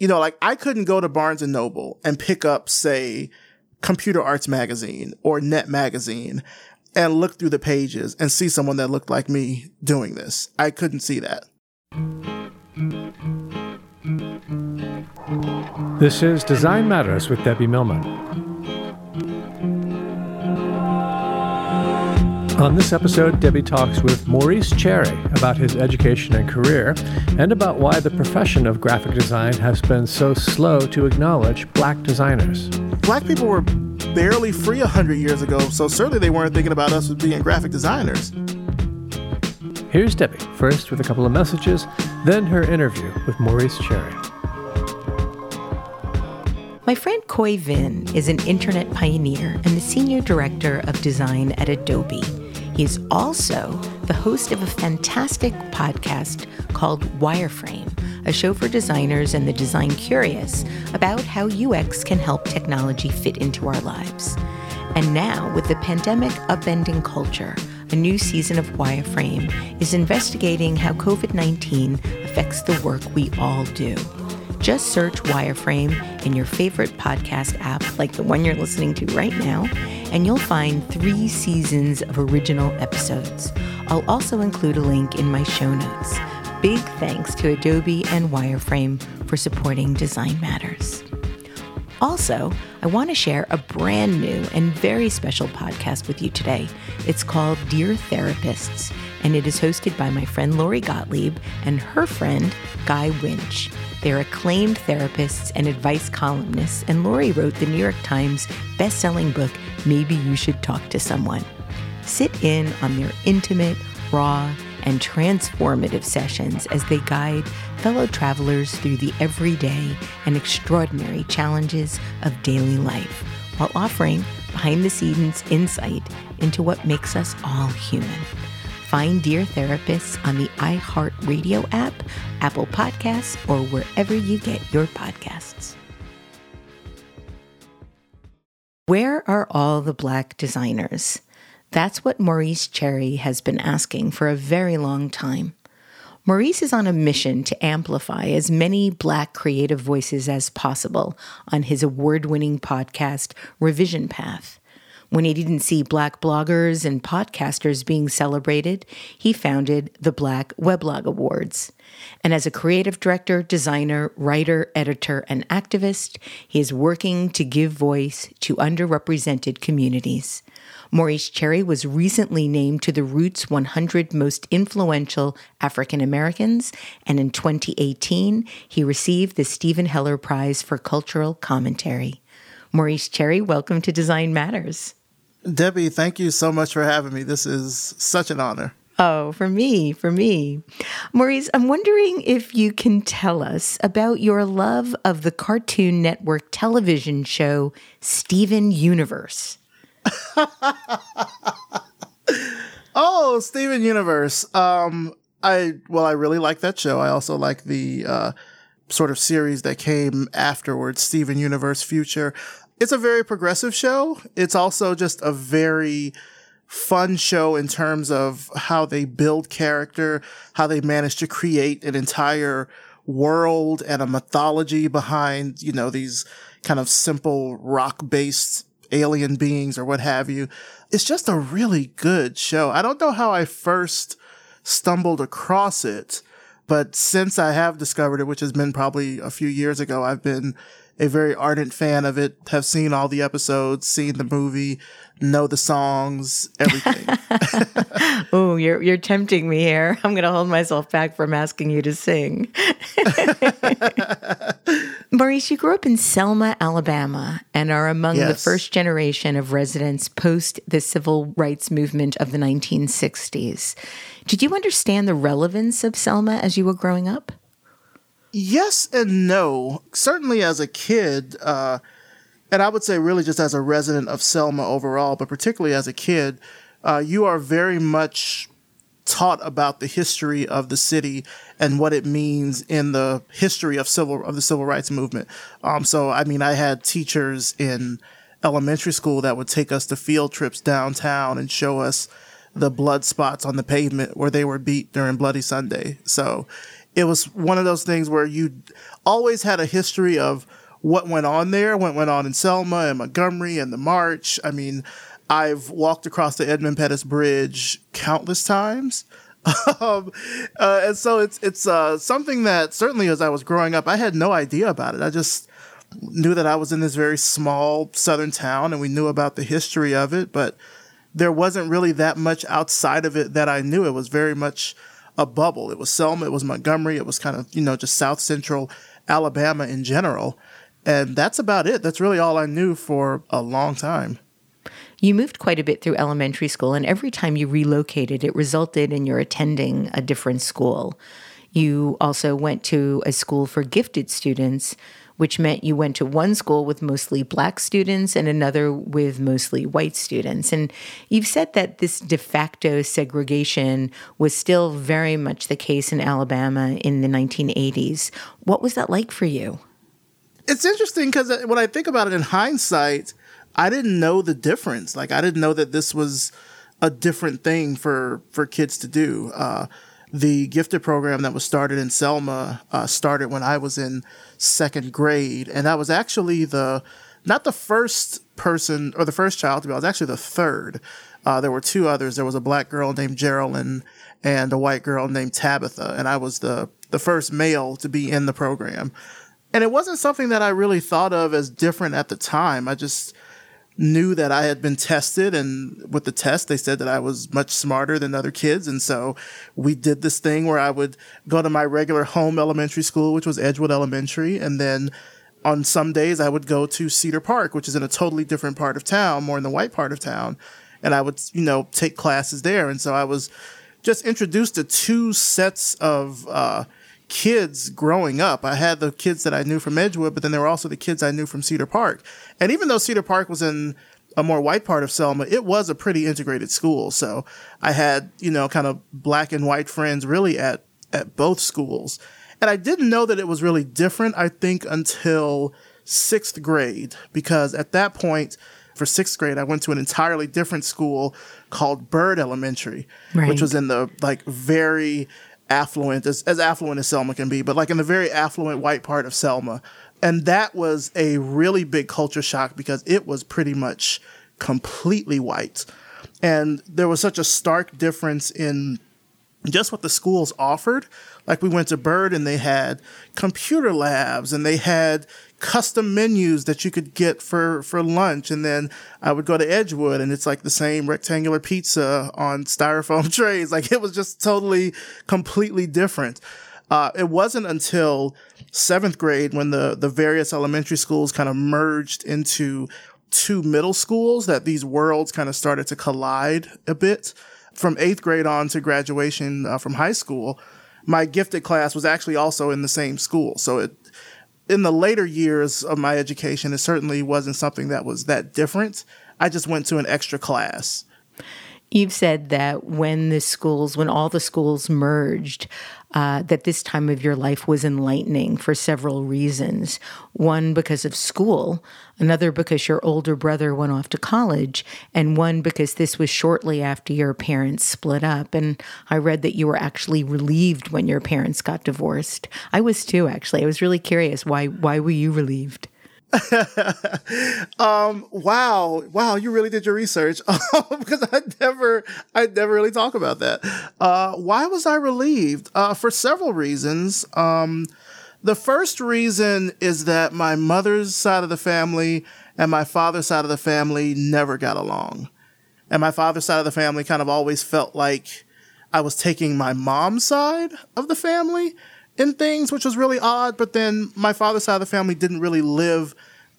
you know, like I couldn't go to Barnes and Noble and pick up, say, Computer Arts Magazine or Net Magazine and look through the pages and see someone that looked like me doing this. I couldn't see that. This is Design Matters with Debbie Millman. On this episode, Debbie talks with Maurice Cherry about his education and career and about why the profession of graphic design has been so slow to acknowledge black designers. Black people were barely free 100 years ago, so certainly they weren't thinking about us as being graphic designers. Here's Debbie, first with a couple of messages, then her interview with Maurice Cherry. My friend Khoi Vinh is an internet pioneer and the senior director of design at Adobe. He's also the host of a fantastic podcast called Wireframe, a show for designers and the design curious about how UX can help technology fit into our lives. And now, with the pandemic upending culture, a new season of Wireframe is investigating how COVID 19 affects the work we all do. Just search Wireframe in your favorite podcast app, like the one you're listening to right now, and you'll find three seasons of original episodes. I'll also include a link in my show notes. Big thanks to Adobe and Wireframe for supporting Design Matters. Also, I want to share a brand new and very special podcast with you today. It's called Dear Therapists, and it is hosted by my friend Lori Gottlieb and her friend Guy Winch. They're acclaimed therapists and advice columnists, and Lori wrote the New York Times best-selling book Maybe You Should Talk to Someone. Sit in on their intimate, raw, and transformative sessions as they guide fellow travelers through the everyday and extraordinary challenges of daily life while offering behind the scenes insight into what makes us all human. Find Dear Therapists on the iHeartRadio app, Apple Podcasts, or wherever you get your podcasts. Where are all the black designers? That's what Maurice Cherry has been asking for a very long time. Maurice is on a mission to amplify as many Black creative voices as possible on his award winning podcast, Revision Path. When he didn't see Black bloggers and podcasters being celebrated, he founded the Black Weblog Awards. And as a creative director, designer, writer, editor, and activist, he is working to give voice to underrepresented communities. Maurice Cherry was recently named to the Roots 100 Most Influential African Americans, and in 2018, he received the Steven Heller Prize for Cultural Commentary. Maurice Cherry, welcome to Design Matters. Debbie, thank you so much for having me. This is such an honor. Oh, for me, for me. Maurice, I'm wondering if you can tell us about your love of the Cartoon Network television show Steven Universe. Oh, Steven Universe. Um, I well, I really like that show. I also like the uh, sort of series that came afterwards, Steven Universe Future. It's a very progressive show. It's also just a very fun show in terms of how they build character, how they manage to create an entire world and a mythology behind, you know, these kind of simple rock based alien beings or what have you. It's just a really good show. I don't know how I first stumbled across it, but since I have discovered it, which has been probably a few years ago, I've been a very ardent fan of it, have seen all the episodes, seen the movie, know the songs, everything. oh, you're you're tempting me here. I'm going to hold myself back from asking you to sing. Maurice, you grew up in Selma, Alabama, and are among yes. the first generation of residents post the civil rights movement of the 1960s. Did you understand the relevance of Selma as you were growing up? Yes and no. Certainly as a kid, uh, and I would say really just as a resident of Selma overall, but particularly as a kid, uh, you are very much taught about the history of the city and what it means in the history of civil of the civil rights movement. Um, so I mean, I had teachers in elementary school that would take us to field trips downtown and show us the blood spots on the pavement where they were beat during Bloody Sunday. So it was one of those things where you always had a history of what went on there, what went on in Selma and Montgomery and the March. I mean, I've walked across the Edmund Pettus Bridge countless times. um, uh, and so it's it's uh, something that certainly as I was growing up, I had no idea about it. I just knew that I was in this very small southern town, and we knew about the history of it, but there wasn't really that much outside of it that I knew. It was very much a bubble. It was Selma, it was Montgomery, it was kind of you know just South Central Alabama in general, and that's about it. That's really all I knew for a long time. You moved quite a bit through elementary school, and every time you relocated, it resulted in your attending a different school. You also went to a school for gifted students, which meant you went to one school with mostly black students and another with mostly white students. And you've said that this de facto segregation was still very much the case in Alabama in the 1980s. What was that like for you? It's interesting because uh, when I think about it in hindsight, I didn't know the difference. Like I didn't know that this was a different thing for for kids to do. Uh, the gifted program that was started in Selma uh, started when I was in second grade, and that was actually the not the first person or the first child to be. I was actually the third. Uh, there were two others. There was a black girl named Geraldine and a white girl named Tabitha, and I was the the first male to be in the program. And it wasn't something that I really thought of as different at the time. I just knew that I had been tested and with the test they said that I was much smarter than other kids and so we did this thing where I would go to my regular home elementary school which was Edgewood Elementary and then on some days I would go to Cedar Park which is in a totally different part of town more in the white part of town and I would you know take classes there and so I was just introduced to two sets of uh, kids growing up. I had the kids that I knew from Edgewood, but then there were also the kids I knew from Cedar Park. And even though Cedar Park was in a more white part of Selma, it was a pretty integrated school. So I had, you know, kind of black and white friends really at, at both schools. And I didn't know that it was really different, I think, until sixth grade, because at that point, for sixth grade, I went to an entirely different school called Byrd Elementary, right. which was in the like very affluent, as, as affluent as Selma can be, but like in the very affluent white part of Selma. And that was a really big culture shock because it was pretty much completely white. And there was such a stark difference in just what the schools offered. Like we went to Byrd and they had computer labs and they had custom menus that you could get for, for lunch. And then I would go to Edgewood and it's like the same rectangular pizza on styrofoam trays. Like it was just totally, completely different. Uh, it wasn't until seventh grade when the, the various elementary schools kind of merged into two middle schools that these worlds kind of started to collide a bit. From eighth grade on to graduation uh, from high school, my gifted class was actually also in the same school. So it, in the later years of my education, it certainly wasn't something that was that different. I just went to an extra class. You've said that when the schools, when all the schools merged, uh, that this time of your life was enlightening for several reasons. One, because of school, another, because your older brother went off to college, and one, because this was shortly after your parents split up. And I read that you were actually relieved when your parents got divorced. I was too, actually. I was really curious. Why, why were you relieved? um, wow, wow, you really did your research because I never, I never really talk about that. Uh, why was I relieved? Uh, for several reasons. Um, the first reason is that my mother's side of the family and my father's side of the family never got along. And my father's side of the family kind of always felt like I was taking my mom's side of the family in things, which was really odd. But then my father's side of the family didn't really live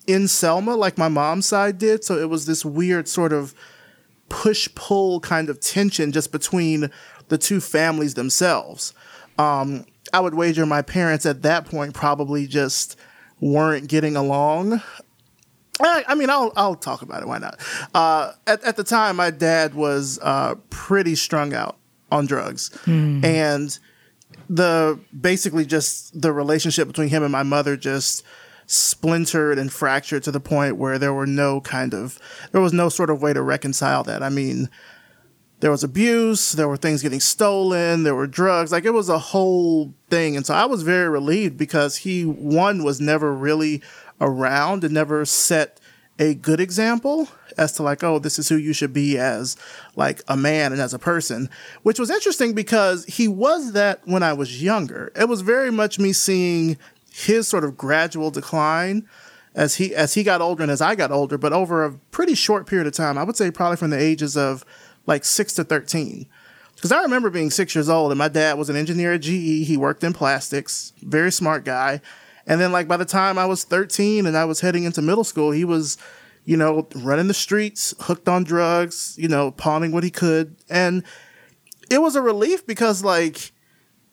in Selma like my mom's side did. So it was this weird sort of push pull kind of tension just between the two families themselves. Um, I would wager my parents at that point probably just weren't getting along. I, I mean, I'll I'll talk about it. Why not? Uh, at at the time, my dad was uh, pretty strung out on drugs, mm. and the basically just the relationship between him and my mother just splintered and fractured to the point where there were no kind of there was no sort of way to reconcile that. I mean, there was abuse, there were things getting stolen, there were drugs. Like it was a whole thing. And so I was very relieved because he, one, was never really around and never set a good example as to like, oh, this is who you should be as like a man and as a person, which was interesting because he was that when I was younger. It was very much me seeing his sort of gradual decline as he as he got older and as I got older, but over a pretty short period of time. I would say probably from the ages of like six to thirteen. Because I remember being six years old and my dad was an engineer at GE. He worked in plastics, very smart guy. And then like by the time I was 13 and I was heading into middle school, he was, you know, running the streets, hooked on drugs, you know, pawning what he could. And it was a relief because like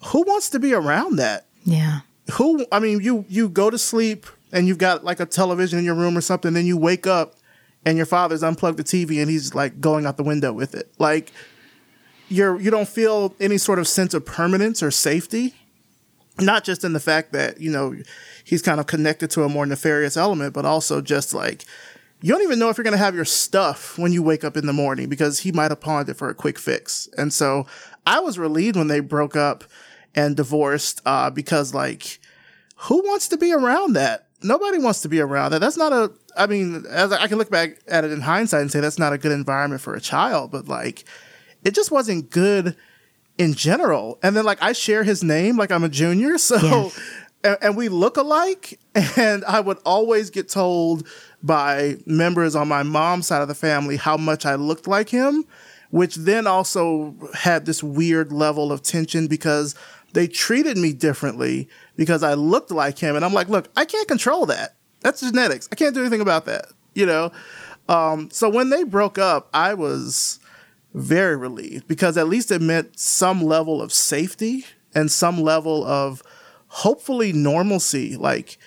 who wants to be around that? Yeah. Who I mean, you you go to sleep and you've got like a television in your room or something, then you wake up and your father's unplugged the TV and he's like going out the window with it. Like you're you don't feel any sort of sense of permanence or safety. Not just in the fact that, you know, he's kind of connected to a more nefarious element, but also just like you don't even know if you're going to have your stuff when you wake up in the morning because he might have pawned it for a quick fix. And so I was relieved when they broke up and divorced uh, because, like, who wants to be around that? Nobody wants to be around that. That's not a, I mean, as I can look back at it in hindsight and say that's not a good environment for a child, but like, it just wasn't good in general. And then, like, I share his name, like, I'm a junior. So, yes. and, and we look alike. And I would always get told, by members on my mom's side of the family how much I looked like him, which then also had this weird level of tension because they treated me differently because I looked like him. And I'm like, look, I can't control that. That's genetics. I can't do anything about that, you know? Um, so when they broke up, I was very relieved because at least it meant some level of safety and some level of hopefully normalcy. Like,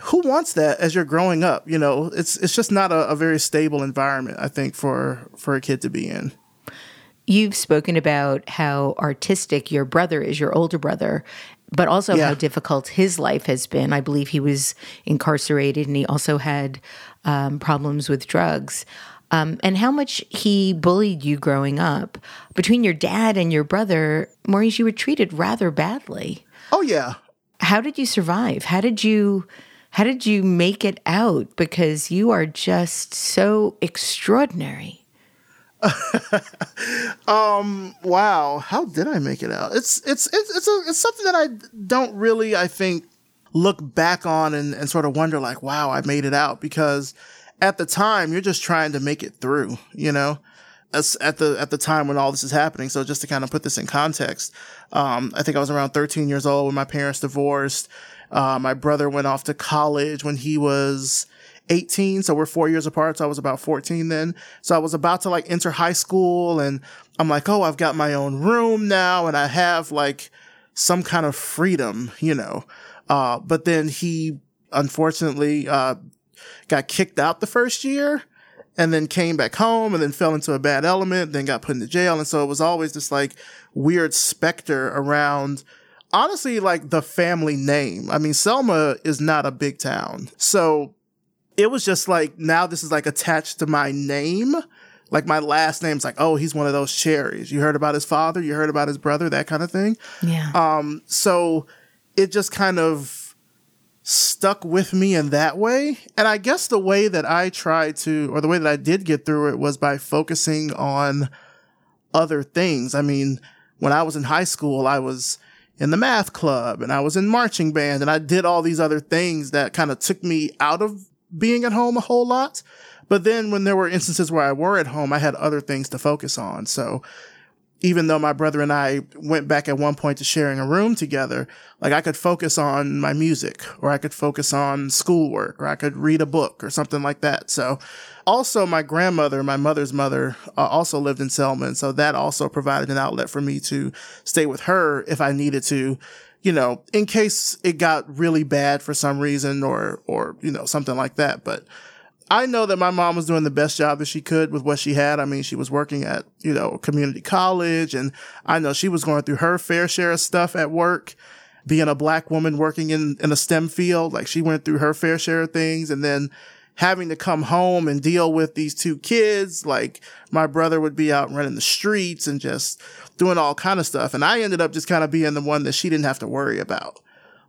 who wants that as you're growing up? You know, it's it's just not a, a, very stable environment, I think, for for a kid to be in. You've spoken about how artistic your brother is, your older brother, but also yeah. how difficult his life has been. I believe he was incarcerated and he also had um, problems with drugs. Um, and how much he bullied you growing up. Between your dad and your brother, Maurice, you were treated rather badly. Oh, yeah. How did you survive? How did you how did you make it out? Because you are just so extraordinary. um wow how did i make it out it's it's it's it's, a, it's something that i don't really i think look back on and, and sort of wonder like wow i made it out because at the time you're just trying to make it through you know As, at the at the time when all this is happening so just to kind of put this in context um i think i was around 13 years old when my parents divorced uh, my brother went off to college when he was 18. So we're four years apart. So I was about 14 then. So I was about to like enter high school and I'm like, oh, I've got my own room now and I have like some kind of freedom, you know. Uh, but then he unfortunately, uh, got kicked out the first year and then came back home and then fell into a bad element, then got put into jail. And so it was always this like weird specter around honestly like the family name. I mean, Selma is not a big town. So it was just like now this is like attached to my name. Like my last name's like, oh, he's one of those cherries. You heard about his father, you heard about his brother, that kind of thing. Yeah. Um, so it just kind of stuck with me in that way. And I guess the way that I tried to, or the way that I did get through it was by focusing on other things. I mean, when I was in high school, I was in the math club and I was in marching band and I did all these other things that kind of took me out of being at home a whole lot. But then when there were instances where I were at home, I had other things to focus on. So even though my brother and I went back at one point to sharing a room together, like I could focus on my music or I could focus on schoolwork or I could read a book or something like that. So also my grandmother, my mother's mother, uh, also lived in Selma. And so that also provided an outlet for me to stay with her if I needed to, you know, in case it got really bad for some reason or, or, you know, something like that. But I know that my mom was doing the best job that she could with what she had. I mean, she was working at, you know, community college and I know she was going through her fair share of stuff at work. Being a black woman working in, in a STEM field, like she went through her fair share of things and then having to come home and deal with these two kids. Like my brother would be out running the streets and just doing all kind of stuff. And I ended up just kind of being the one that she didn't have to worry about.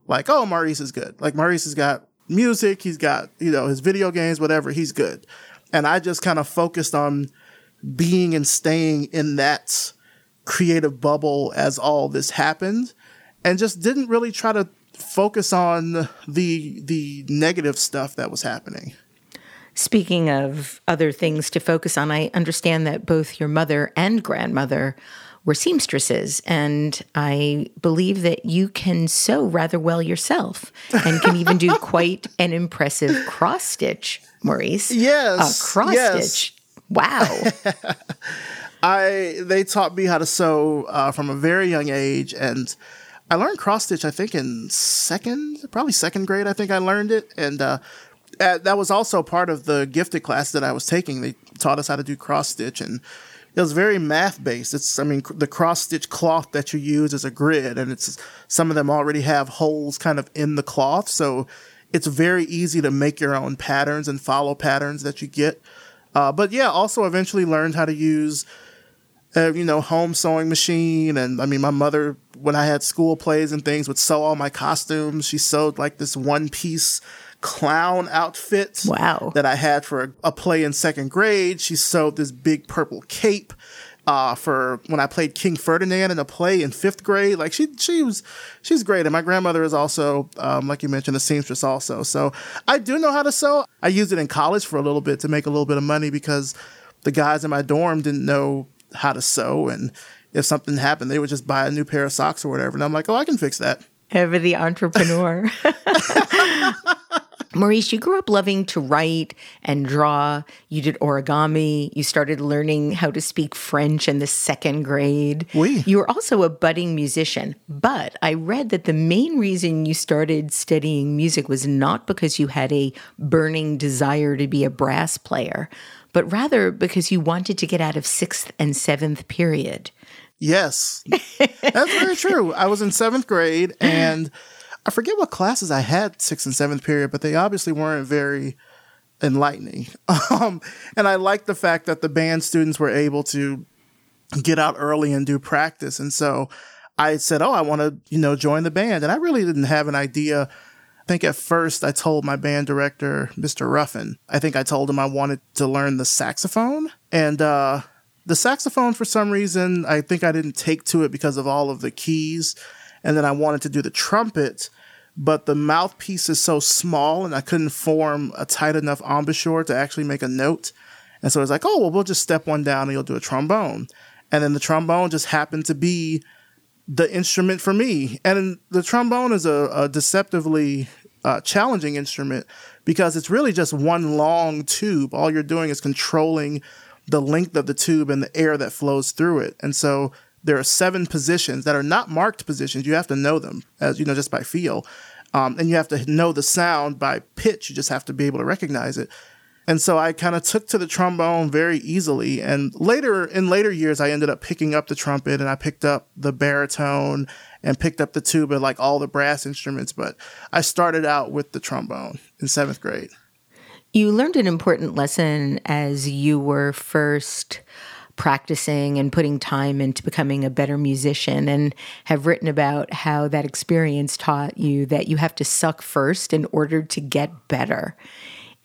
Like, oh, Maurice is good. Like Maurice has got music. He's got, you know, his video games, whatever. He's good. And I just kind of focused on being and staying in that creative bubble as all this happened and just didn't really try to focus on the the negative stuff that was happening. Speaking of other things to focus on, I understand that both your mother and grandmother were seamstresses, and I believe that you can sew rather well yourself and can even do quite an impressive cross stitch, Maurice. Yes. A cross yes. stitch. Wow. I they taught me how to sew uh, from a very young age, and I learned cross stitch. I think in second, probably second grade. I think I learned it, and uh, that was also part of the gifted class that I was taking. They taught us how to do cross stitch, and it was very math based. It's I mean the cross stitch cloth that you use is a grid, and it's some of them already have holes kind of in the cloth, so it's very easy to make your own patterns and follow patterns that you get. Uh, but yeah, also eventually learned how to use uh, you know, home sewing machine. And I mean, my mother, when I had school plays and things, would sew all my costumes. She sewed like this one piece clown outfit. Wow. That I had for a, a play in second grade. She sewed this big purple cape. Uh, for when I played King Ferdinand in a play in fifth grade, like she she was she's great, and my grandmother is also, um, like you mentioned, a seamstress also. So I do know how to sew. I used it in college for a little bit to make a little bit of money because the guys in my dorm didn't know how to sew and if something happened they would just buy a new pair of socks or whatever and i'm like oh i can fix that ever the entrepreneur Maurice, you grew up loving to write and draw. You did origami. You started learning how to speak French in the second grade. Oui. You were also a budding musician. But I read that the main reason you started studying music was not because you had a burning desire to be a brass player, but rather because you wanted to get out of sixth and seventh period. Yes, that's very true. I was in seventh grade and I forget what classes I had sixth and seventh period, but they obviously weren't very enlightening. Um, and I liked the fact that the band students were able to get out early and do practice. And so I said, Oh, I want to, you know, join the band. And I really didn't have an idea I think at first I told my band director, Mr. Ruffin, I think I told him I wanted to learn the saxophone. And uh, the saxophone, for some reason, I think I didn't take to it because of all of the keys. And then I wanted to do the trumpet, but the mouthpiece is so small and I couldn't form a tight enough embouchure to actually make a note. And so I was like, oh, well, we'll just step one down and you'll do a trombone. And then the trombone just happened to be the instrument for me. And the trombone is a, a deceptively uh, challenging instrument because it's really just one long tube. All you're doing is controlling the length of the tube and the air that flows through it. And so there are seven positions that are not marked positions. You have to know them as you know just by feel. Um, and you have to know the sound by pitch. You just have to be able to recognize it. And so I kind of took to the trombone very easily. And later, in later years, I ended up picking up the trumpet and I picked up the baritone and picked up the tuba, like all the brass instruments. But I started out with the trombone in seventh grade. You learned an important lesson as you were first practicing and putting time into becoming a better musician and have written about how that experience taught you that you have to suck first in order to get better.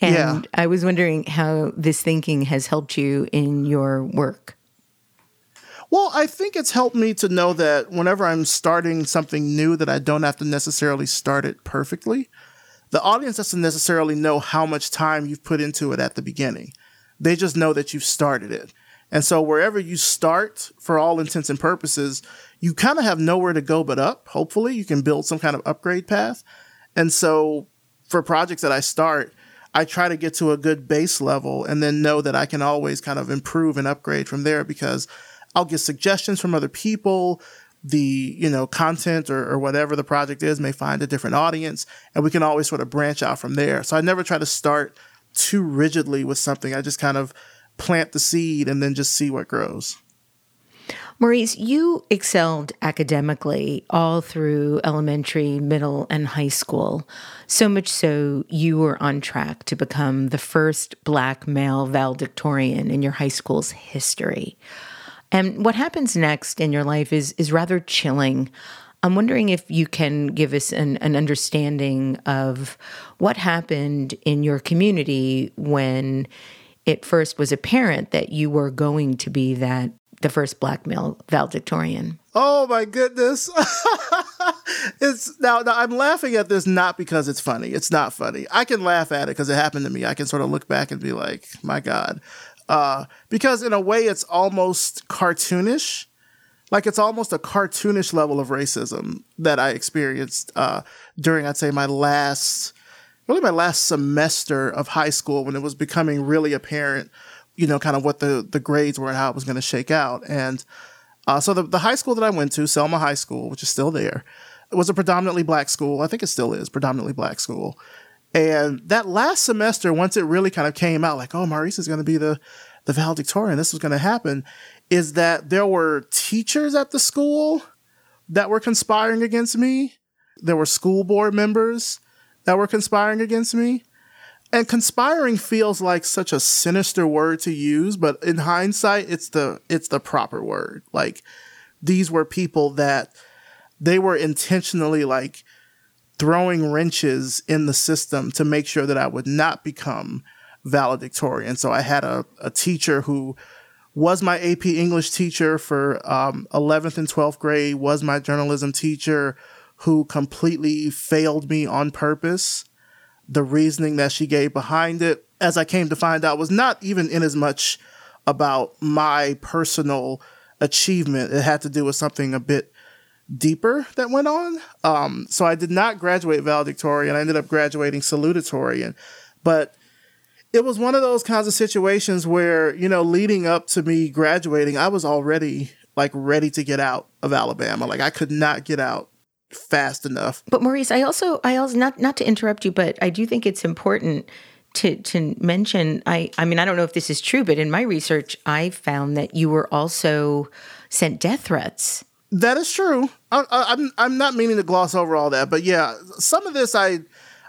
And yeah. I was wondering how this thinking has helped you in your work. Well, I think it's helped me to know that whenever I'm starting something new that I don't have to necessarily start it perfectly. The audience doesn't necessarily know how much time you've put into it at the beginning. They just know that you've started it. And so wherever you start, for all intents and purposes, you kind of have nowhere to go but up. Hopefully you can build some kind of upgrade path. And so for projects that I start, I try to get to a good base level and then know that I can always kind of improve and upgrade from there because I'll get suggestions from other people. The, you know, content or, or whatever the project is may find a different audience and we can always sort of branch out from there. So I never try to start too rigidly with something. I just kind of plant the seed and then just see what grows. Maurice, you excelled academically all through elementary, middle, and high school. So much so, you were on track to become the first Black male valedictorian in your high school's history. And what happens next in your life is, is rather chilling. I'm wondering if you can give us an, an understanding of what happened in your community when it first was apparent that you were going to be that the first black male valedictorian. Oh my goodness. it's now, now, I'm laughing at this not because it's funny. It's not funny. I can laugh at it because it happened to me. I can sort of look back and be like, my God. Uh, because in a way it's almost cartoonish. Like it's almost a cartoonish level of racism that I experienced uh, during, I'd say, my last, really my last semester of high school when it was becoming really apparent you know, kind of what the, the grades were and how it was going to shake out. And uh, so the, the high school that I went to, Selma High School, which is still there, was a predominantly black school. I think it still is predominantly black school. And that last semester, once it really kind of came out, like, oh, Maurice is going to be the, the valedictorian, this was going to happen, is that there were teachers at the school that were conspiring against me. There were school board members that were conspiring against me. And conspiring feels like such a sinister word to use, but in hindsight, it's the it's the proper word. Like these were people that they were intentionally like throwing wrenches in the system to make sure that I would not become valedictorian. So I had a, a teacher who was my AP English teacher for um, 11th and 12th grade, was my journalism teacher who completely failed me on purpose the reasoning that she gave behind it, as I came to find out, was not even in as much about my personal achievement. It had to do with something a bit deeper that went on. Um, so I did not graduate valedictorian. I ended up graduating salutatorian. But it was one of those kinds of situations where, you know, leading up to me graduating, I was already like ready to get out of Alabama. Like I could not get out fast enough. But Maurice, I also I also not not to interrupt you, but I do think it's important to to mention I I mean I don't know if this is true, but in my research I found that you were also sent death threats. That is true. I, am I'm, I'm not meaning to gloss over all that, but yeah, some of this I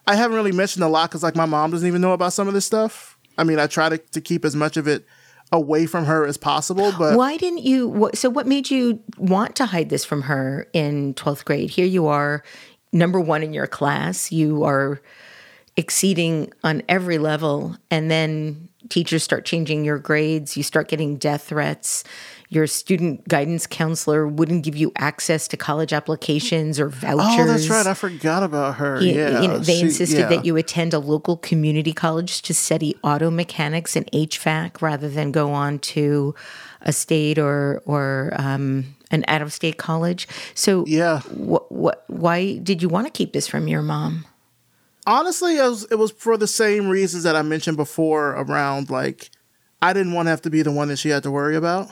I haven't really mentioned a lot because like my mom doesn't even know about some of this stuff. I mean, I try to, to keep as much of it away from her as possible. But why didn't you? So, what made you want to hide this from her in 12th grade? Here you are, number one in your class. You are exceeding on every level. And then teachers start changing your grades. You start getting death threats your student guidance counselor wouldn't give you access to college applications or vouchers. Oh, that's right. I forgot about her. You, yeah. You know, they she, insisted yeah. that you attend a local community college to study auto mechanics and HVAC rather than go on to a state or or um, an out of state college. So, yeah. What, what, why did you want to keep this from your mom? Honestly, it was, it was for the same reasons that I mentioned before around like I didn't want to have to be the one that she had to worry about.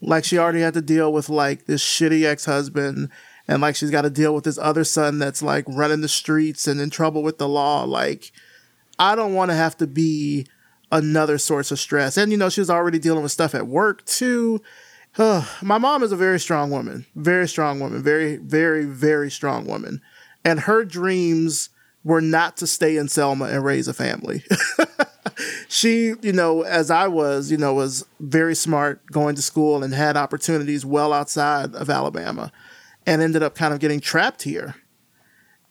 Like she already had to deal with like this shitty ex husband, and like she's got to deal with this other son that's like running the streets and in trouble with the law. Like, I don't want to have to be another source of stress. And you know, she's already dealing with stuff at work too. My mom is a very strong woman, very strong woman, very, very, very strong woman. And her dreams were not to stay in Selma and raise a family. she, you know, as I was, you know, was very smart going to school and had opportunities well outside of Alabama and ended up kind of getting trapped here.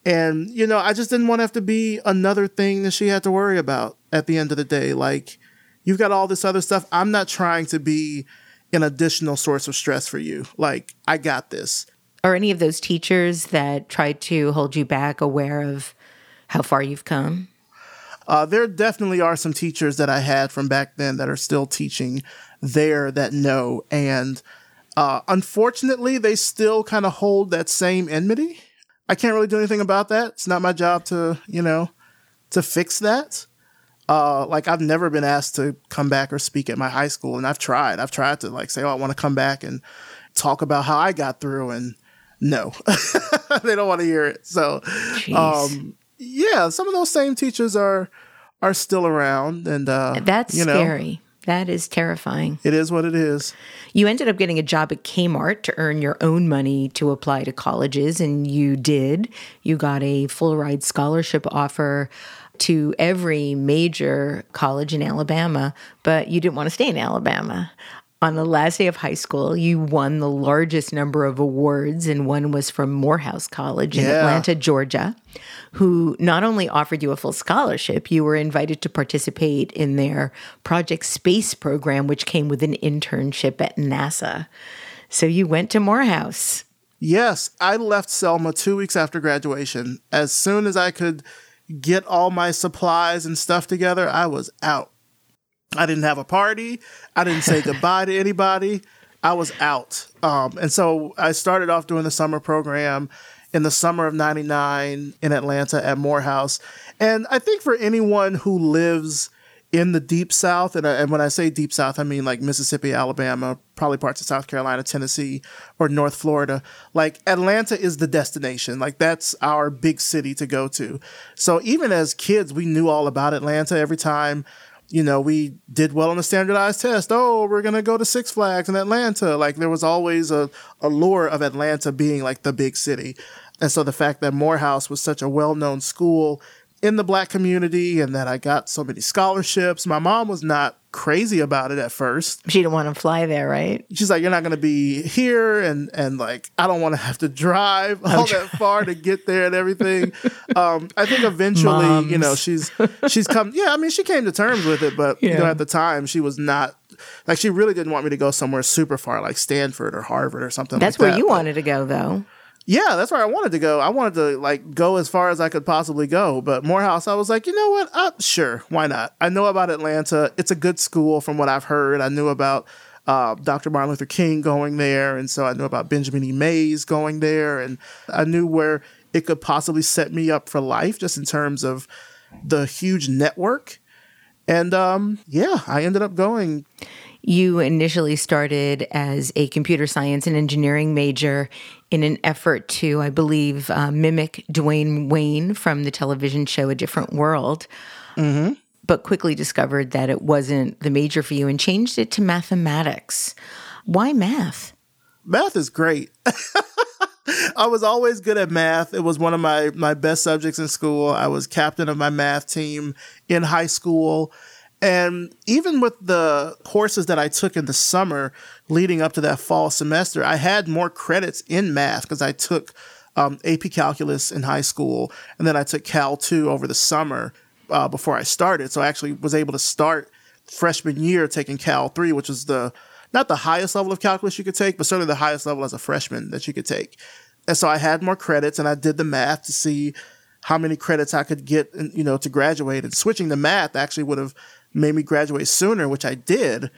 And, you know, I just didn't want to have to be another thing that she had to worry about at the end of the day. Like, you've got all this other stuff. I'm not trying to be an additional source of stress for you. Like, I got this. Are any of those teachers that tried to hold you back aware of how far you've come? Uh, there definitely are some teachers that I had from back then that are still teaching there that know. And uh, unfortunately, they still kind of hold that same enmity. I can't really do anything about that. It's not my job to, you know, to fix that. Uh, like I've never been asked to come back or speak at my high school, and I've tried. I've tried to like say, "Oh, I want to come back and talk about how I got through," and no, they don't want to hear it. So, um, yeah, some of those same teachers are are still around, and uh, that's you know, scary. That is terrifying. It is what it is. You ended up getting a job at Kmart to earn your own money to apply to colleges, and you did. You got a full ride scholarship offer to every major college in Alabama, but you didn't want to stay in Alabama. On the last day of high school, you won the largest number of awards, and one was from Morehouse College in Yeah. Atlanta, Georgia, who not only offered you a full scholarship, you were invited to participate in their Project Space program, which came with an internship at NASA. So you went to Morehouse. Yes, I left Selma two weeks after graduation. As soon as I could get all my supplies and stuff together, I was out. I didn't have a party. I didn't say goodbye to anybody. I was out. Um, and so I started off doing the summer program in the summer of 99 in Atlanta at Morehouse. And I think for anyone who lives in the deep south, and, I, and when I say deep south, I mean like Mississippi, Alabama, probably parts of South Carolina, Tennessee, or North Florida. Like Atlanta is the destination. Like that's our big city to go to. So even as kids, we knew all about Atlanta every time. You know, we did well on the standardized test. Oh, we're gonna go to Six Flags in Atlanta. Like there was always a allure of Atlanta being like the big city. And so the fact that Morehouse was such a well known school in the black community and that I got so many scholarships. My mom was not crazy about it at first. She didn't want to fly there, right? She's like, You're not gonna be here and and like I don't wanna have to drive all that far to get there and everything. Um I think eventually, you know, she's she's come yeah, I mean she came to terms with it, but you know, at the time she was not like she really didn't want me to go somewhere super far like Stanford or Harvard or something That's like where that. you But- wanted to go, though. Yeah, that's where I wanted to go. I wanted to like go as far as I could possibly go. But Morehouse, I was like, you know what? Uh, sure, why not? I know about Atlanta. It's a good school from what I've heard. I knew about uh, Dr. Martin Luther King going there, and so I knew about Benjamin E. Mays going there, and I knew where it could possibly set me up for life, just in terms of the huge network. And um, yeah, I ended up going. You initially started as a computer science and engineering major in an effort to, I believe, uh, mimic Dwayne Wayne from the television show A Different World, but quickly discovered that it wasn't the major for you and changed it to mathematics. Why math? math is great. I was always good at math. It was one of my my best subjects in school. I was captain of my math team in high school. And even with the courses that I took in the summer leading up to that fall semester, I had more credits in math because I took um, AP Calculus in high school, and then I took Cal 2 over the summer uh, before I started. So I actually was able to start freshman year taking Cal 3, which was the not the highest level of calculus you could take, but certainly the highest level as a freshman that you could take. And so I had more credits and I did the math to see how many credits I could get, you know, to graduate. And switching to math actually would have made me graduate sooner, which I did,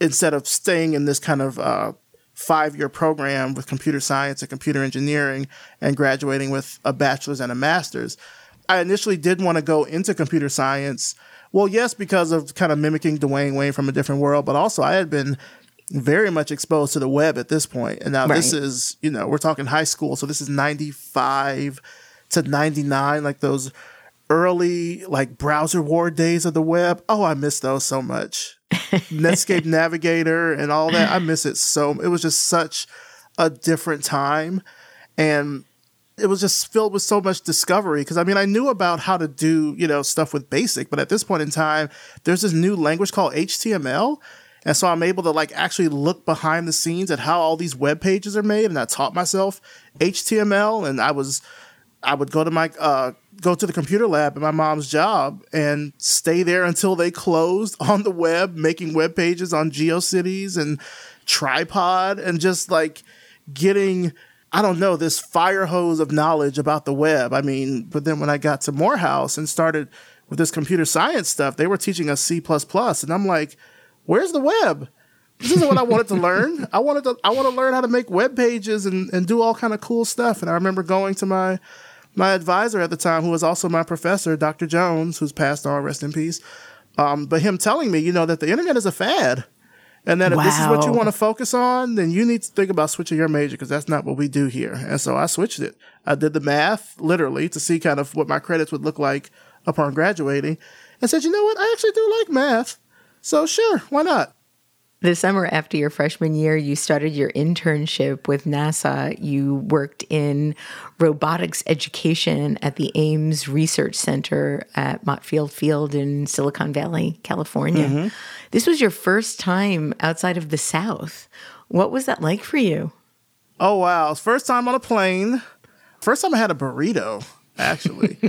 instead of staying in this kind of uh, five year program with computer science and computer engineering and graduating with a bachelor's and a master's. I initially did want to go into computer science. Well, yes, because of kind of mimicking Dwayne Wayne from a different world, but also I had been very much exposed to the web at this point. And now this is, you know, we're talking high school. So this is 95 to 99, like those early like browser war days of the web. Oh, I miss those so much. Netscape Navigator and all that. I miss it so it was just such a different time and it was just filled with so much discovery because I mean I knew about how to do, you know, stuff with basic, but at this point in time there's this new language called HTML and so I'm able to like actually look behind the scenes at how all these web pages are made and I taught myself HTML and I was I would go to my uh, go to the computer lab at my mom's job and stay there until they closed on the web, making web pages on GeoCities and Tripod, and just like getting I don't know this fire hose of knowledge about the web. I mean, but then when I got to Morehouse and started with this computer science stuff, they were teaching us C and I'm like, where's the web? This isn't what I wanted to learn. I wanted to I want to learn how to make web pages and, and do all kind of cool stuff. And I remember going to my my advisor at the time, who was also my professor, Dr. Jones, who's passed on, rest in peace. Um, but him telling me, you know, that the internet is a fad. And that if this is what you want to focus on, then you need to think about switching your major because that's not what we do here. And so I switched it. I did the math literally to see kind of what my credits would look like upon graduating and said, you know what? I actually do like math. So sure, why not? The summer after your freshman year, you started your internship with NASA. You worked in robotics education at the Ames Research Center at Moffett Field in Silicon Valley, California. Mm-hmm. This was your first time outside of the South. What was that like for you? Oh, wow. First time on a plane. First time I had a burrito, actually.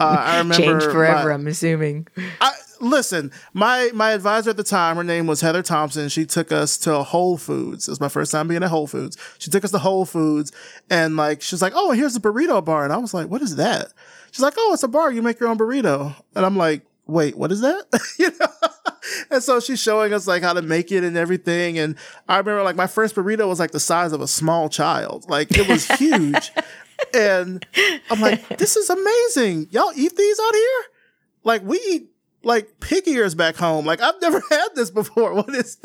uh, I remember. Changed forever, my, I'm assuming. I, listen, my my advisor at the time, her name was Heather Thompson. She took us to Whole Foods. It was my first time being at Whole Foods. She took us to Whole Foods and like she was like, "Oh, here's the burrito bar," and I was like, "What is that?" She's like, "Oh, it's a bar. You make your own burrito," and I'm like, "Wait, what is that?" you know. And so she's showing us like how to make it and everything. And I remember like my first burrito was like the size of a small child. Like it was huge. and I'm like, this is amazing. Y'all eat these out here? Like we eat like pig ears back home. Like I've never had this before. What is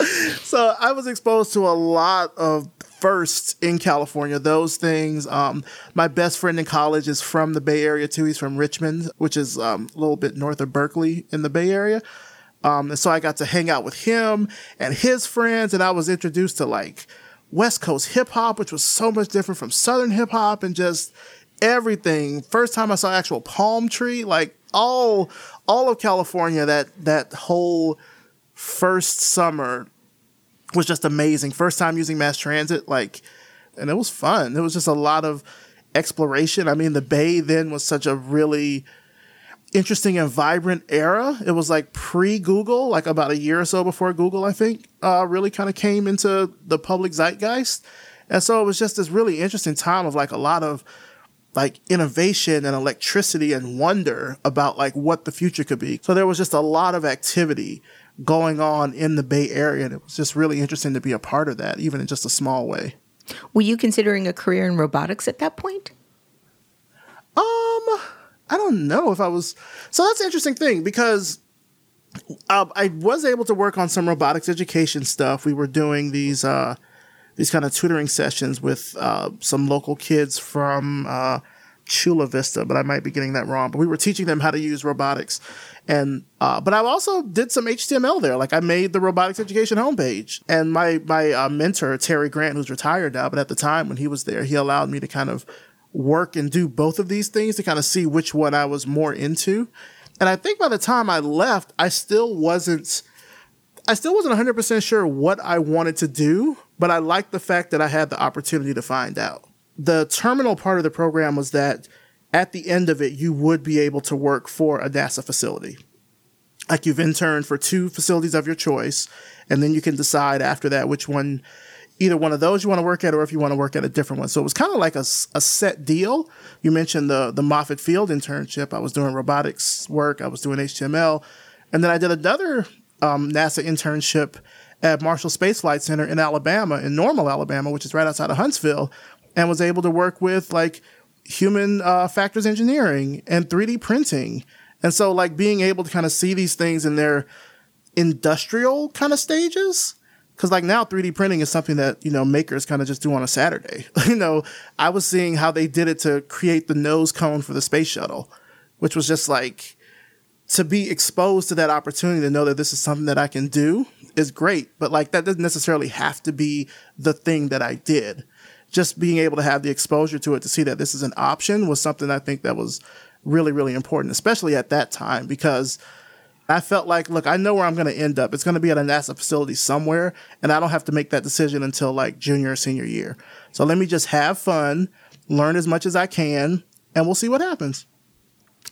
so I was exposed to a lot of firsts in California. Those things. Um, my best friend in college is from the Bay Area too. He's from Richmond, which is um, a little bit north of Berkeley in the Bay Area. Um, and so I got to hang out with him and his friends, and I was introduced to like West Coast hip hop, which was so much different from Southern hip hop, and just everything. First time I saw actual palm tree, like all all of California that that whole first summer was just amazing. First time using mass transit, like, and it was fun. It was just a lot of exploration. I mean, the Bay then was such a really interesting and vibrant era. It was like pre Google, like about a year or so before Google, I think, uh, really kind of came into the public zeitgeist. And so it was just this really interesting time of like a lot of like innovation and electricity and wonder about like what the future could be. So there was just a lot of activity going on in the Bay Area. And it was just really interesting to be a part of that, even in just a small way. Were you considering a career in robotics at that point? Um, I don't know if I was. So that's an interesting thing because uh, I was able to work on some robotics education stuff. We were doing these uh, these kind of tutoring sessions with uh, some local kids from uh, Chula Vista, but I might be getting that wrong. But we were teaching them how to use robotics, and uh, but I also did some HTML there. Like I made the robotics education homepage, and my my uh, mentor Terry Grant, who's retired now, but at the time when he was there, he allowed me to kind of work and do both of these things to kind of see which one I was more into. And I think by the time I left, I still wasn't I still wasn't 100% sure what I wanted to do, but I liked the fact that I had the opportunity to find out. The terminal part of the program was that at the end of it, you would be able to work for a NASA facility. Like you've interned for two facilities of your choice, and then you can decide after that which one, either one of those you want to work at, or if you want to work at a different one. So it was kind of like a, a set deal. You mentioned the the Moffett Field internship. I was doing robotics work. I was doing HTML, and then I did another um, NASA internship at Marshall Space Flight Center in Alabama, in Normal, Alabama, which is right outside of Huntsville, and was able to work with like human uh, factors engineering and 3D printing. And so, like, being able to kind of see these things in their industrial kind of stages. Cause like now 3D printing is something that, you know, makers kind of just do on a Saturday. you know, I was seeing how they did it to create the nose cone for the space shuttle, which was just like, to be exposed to that opportunity to know that this is something that I can do is great. But like that doesn't necessarily have to be the thing that I did. Just being able to have the exposure to it to see that this is an option was something I think that was really, really important, especially at that time, because I felt like, look, I know where I'm going to end up. It's going to be at a NASA facility somewhere, and I don't have to make that decision until like junior or senior year. So let me just have fun, learn as much as I can, and we'll see what happens.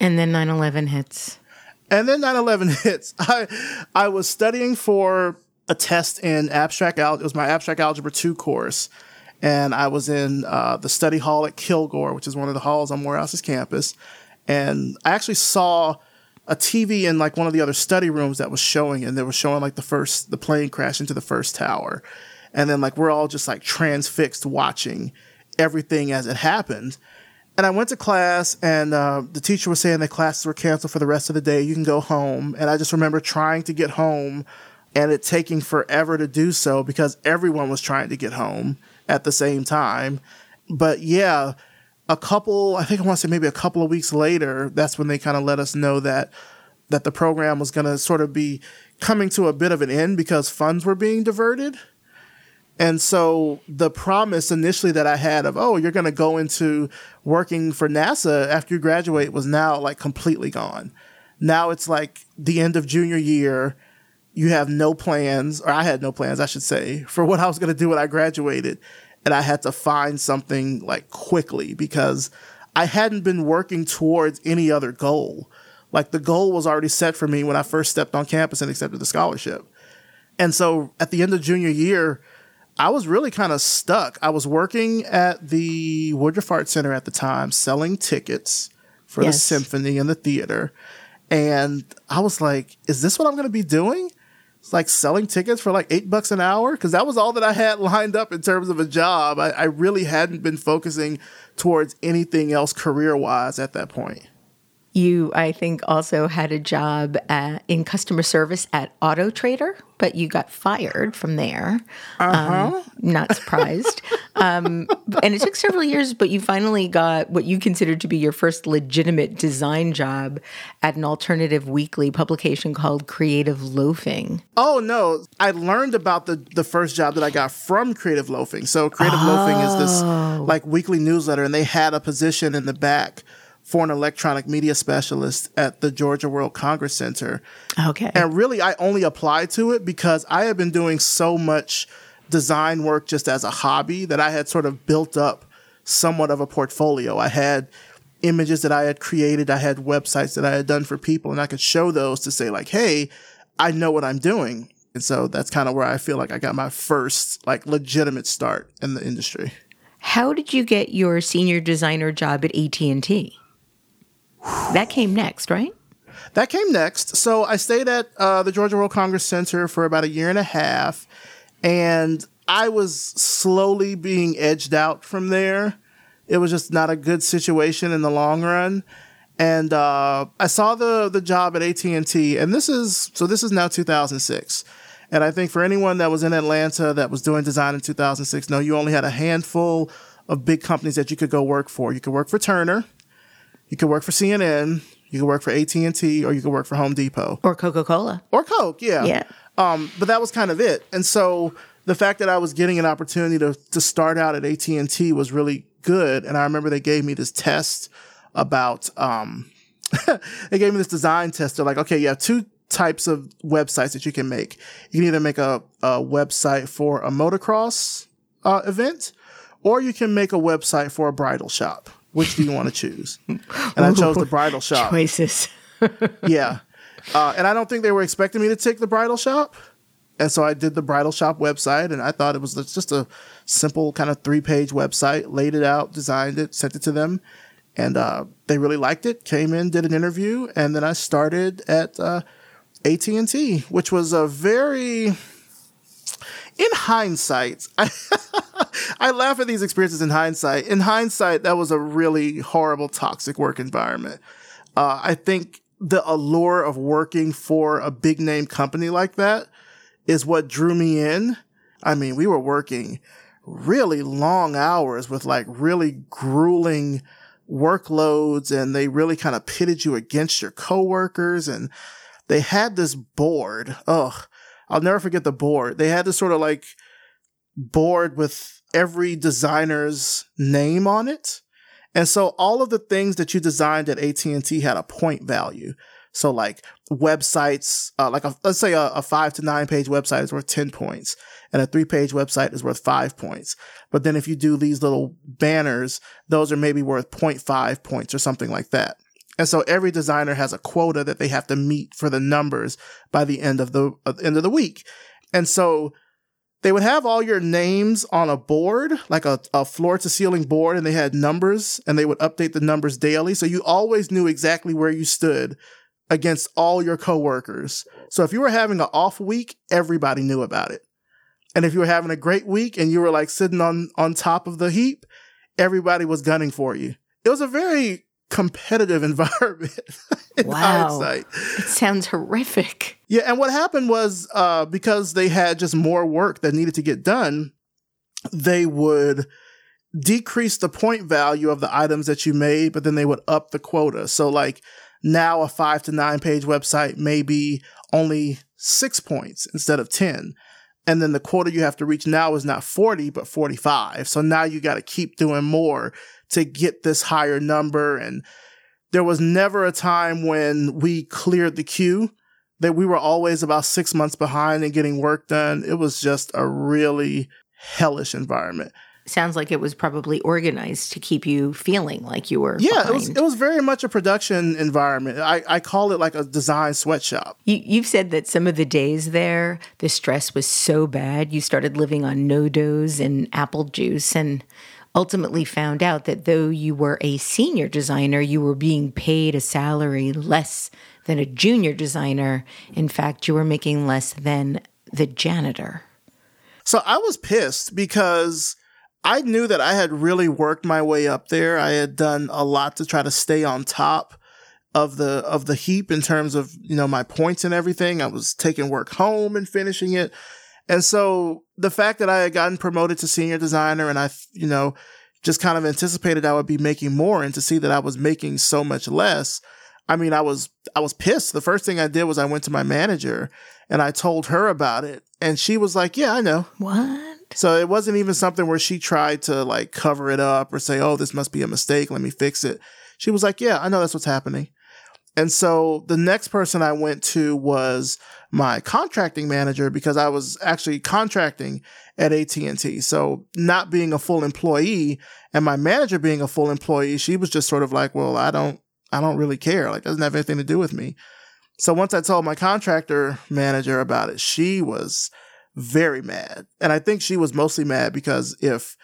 And then 9 11 hits. And then 9-11 hits. I I was studying for a test in abstract algebra. It was my abstract algebra 2 course. And I was in uh, the study hall at Kilgore, which is one of the halls on Morehouse's campus. And I actually saw a TV in like one of the other study rooms that was showing, and they were showing like the first, the plane crash into the first tower. And then like we're all just like transfixed watching everything as it happened. And I went to class, and uh, the teacher was saying that classes were canceled for the rest of the day. You can go home. And I just remember trying to get home and it taking forever to do so because everyone was trying to get home at the same time. But yeah, a couple, I think I want to say maybe a couple of weeks later, that's when they kind of let us know that that the program was going to sort of be coming to a bit of an end because funds were being diverted. And so the promise initially that I had of, oh, you're going to go into working for NASA after you graduate was now like completely gone. Now it's like the end of junior year. You have no plans, or I had no plans, I should say, for what I was going to do when I graduated. And I had to find something like quickly because I hadn't been working towards any other goal. Like the goal was already set for me when I first stepped on campus and accepted the scholarship. And so at the end of junior year, I was really kind of stuck. I was working at the Woodruff Art Center at the time, selling tickets for yes. the symphony and the theater. And I was like, is this what I'm going to be doing? It's like selling tickets for like eight bucks an hour. Cause that was all that I had lined up in terms of a job. I, I really hadn't been focusing towards anything else career wise at that point. You, I think, also had a job at, in customer service at Auto Trader, but you got fired from there. Uh-huh. Um, not surprised. um, and it took several years, but you finally got what you considered to be your first legitimate design job at an alternative weekly publication called Creative Loafing. Oh no, I learned about the the first job that I got from Creative Loafing. So Creative oh. Loafing is this oh. like weekly newsletter, and they had a position in the back for an electronic media specialist at the Georgia World Congress Center. Okay. And really, I only applied to it because I had been doing so much design work just as a hobby that I had sort of built up somewhat of a portfolio. I had images that I had created, I had websites that I had done for people, and I could show those to say, like, hey, I know what I'm doing. And so that's kind of where I feel like I got my first like legitimate start in the industry. How did you get your senior designer job at AT&T? That came next, right? That came next. So I stayed at uh, the Georgia World Congress Center for about a year and a half, and I was slowly being edged out from there. It was just not a good situation in the long run. And uh, I saw the the job at AT and T, and this is so this is now 2006. And I think for anyone that was in Atlanta that was doing design in 2006, no, you only had a handful of big companies that you could go work for. You could work for Turner, you could work for CNN, you could work for AT and T, or you could work for Home Depot or Coca Cola or Coke. Yeah, yeah. Um, but that was kind of it. And so the fact that I was getting an opportunity to to start out at AT and T was really good. And I remember they gave me this test about um, they gave me this design test. They're like, okay, you have two types of websites that you can make. You can either make a, a website for a motocross uh, event, or you can make a website for a bridal shop. Which do you want to choose? And I chose the bridal shop. Choices. yeah. Uh, and I don't think they were expecting me to take the bridal shop. And so I did the bridal shop website, and I thought it was just a simple kind of three page website, laid it out, designed it, sent it to them. And uh, they really liked it, came in, did an interview, and then I started at uh, AT&T, which was a very in hindsight, I, I laugh at these experiences in hindsight. In hindsight, that was a really horrible, toxic work environment. Uh, I think the allure of working for a big name company like that is what drew me in. I mean, we were working really long hours with like really grueling workloads and they really kind of pitted you against your coworkers and they had this board. Ugh I'll never forget the board. They had this sort of like board with every designer's name on it. And so all of the things that you designed at AT&T had a point value. So like websites, uh, like a, let's say a, a, five to nine page website is worth 10 points and a three page website is worth five points. But then if you do these little banners, those are maybe worth 0.5 points or something like that. And so every designer has a quota that they have to meet for the numbers by the end of the uh, end of the week. And so they would have all your names on a board, like a, a floor to ceiling board, and they had numbers and they would update the numbers daily. So you always knew exactly where you stood against all your coworkers. So if you were having an off week, everybody knew about it. And if you were having a great week and you were like sitting on, on top of the heap, everybody was gunning for you. It was a very competitive environment in wow. hindsight. It sounds horrific. Yeah, and what happened was uh, because they had just more work that needed to get done, they would decrease the point value of the items that you made, but then they would up the quota. So like Now a five to nine page website may be only six points instead of 10. And then the quota you have to reach now is not 40, but 45. So now you got to keep doing more to get this higher number. And there was never a time when we cleared the queue that we were always about six months behind in getting work done. It was just a really hellish environment. Sounds like it was probably organized to keep you feeling like you were. Yeah, behind. it was. It was very much a production environment. I, I call it like a design sweatshop. You, you've said that some of the days there, the stress was so bad, you started living on NoDoz and apple juice, and ultimately found out that though you were a senior designer, you were being paid a salary less than a junior designer. In fact, you were making less than the janitor. So I was pissed because I knew that I had really worked my way up there. I had done a lot to try to stay on top of the of the heap in terms of, you know, my points and everything. I was taking work home and finishing it. And so the fact that I had gotten promoted to senior designer and I, you know, just kind of anticipated I would be making more and to see that I was making so much less, I mean, I was, I was pissed. The first thing I did was I went to my manager and I told her about it. And she was like, yeah, I know. What? So it wasn't even something where she tried to like cover it up or say, oh, this must be a mistake. Let me fix it. She was like, yeah, I know that's what's happening. And so the next person I went to was my contracting manager because I was actually contracting at AT&T. So not being a full employee and my manager being a full employee, she was just sort of like, well, I don't, I don't really care. Like, doesn't have anything to do with me. So once I told my contractor manager about it, she was very mad. And I think she was mostly mad because if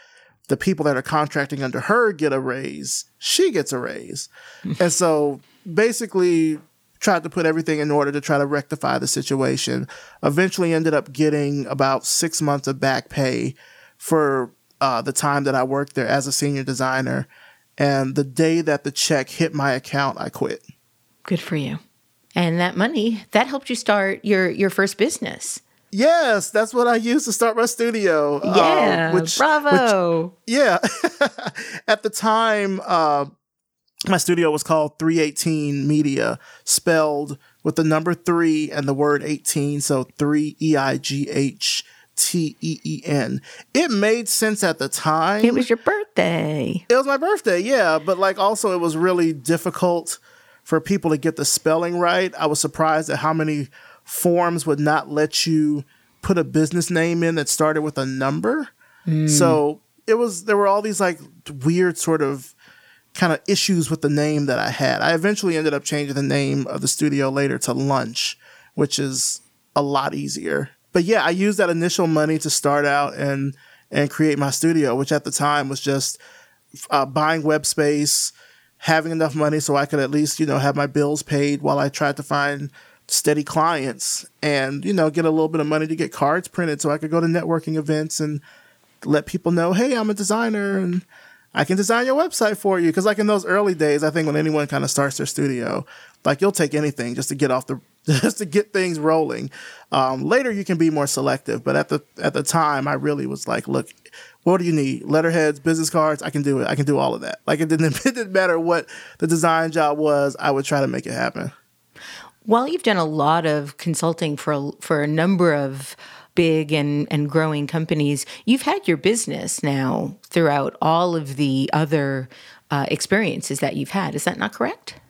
the people that are contracting under her get a raise, she gets a raise. and so basically tried to put everything in order to try to rectify the situation. Eventually ended up getting about six months of back pay for uh, the time that I worked there as a senior designer. And the day that the check hit my account, I quit. Good for you. And that money, that helped you start your, your first business. Yes, that's what I used to start my studio. Yeah, uh, which, bravo. Which, yeah. At the time, uh, my studio was called 318 Media, spelled with the number three and the word 18. So 3 E I G H T E E N. It made sense at the time. It was your birthday. It was my birthday, yeah. But like also, it was really difficult for people to get the spelling right. I was surprised at how many forms would not let you put a business name in that started with a number. Mm. So it was, there were all these like weird sort of kind of issues with the name that I had. I eventually ended up changing the name of the studio later to Lunch, which is a lot easier. But yeah, I used that initial money to start out and and create my studio, which at the time was just uh, buying web space, having enough money so I could at least you know have my bills paid while I tried to find steady clients and you know get a little bit of money to get cards printed so I could go to networking events and let people know, hey, I'm a designer and I can design your website for you. Cause like in those early days, I think when anyone kind of starts their studio, like you'll take anything just to get off the, just to get things rolling. Um, later you can be more selective, but at the, at the time I really was like, look, what do you need? Letterheads, business cards. I can do it. I can do all of that. Like it didn't, it didn't matter what the design job was. I would try to make it happen. While you've done a lot of consulting for for a number of big and, and growing companies, you've had your business now throughout all of the other uh, experiences that you've had. Is that not correct?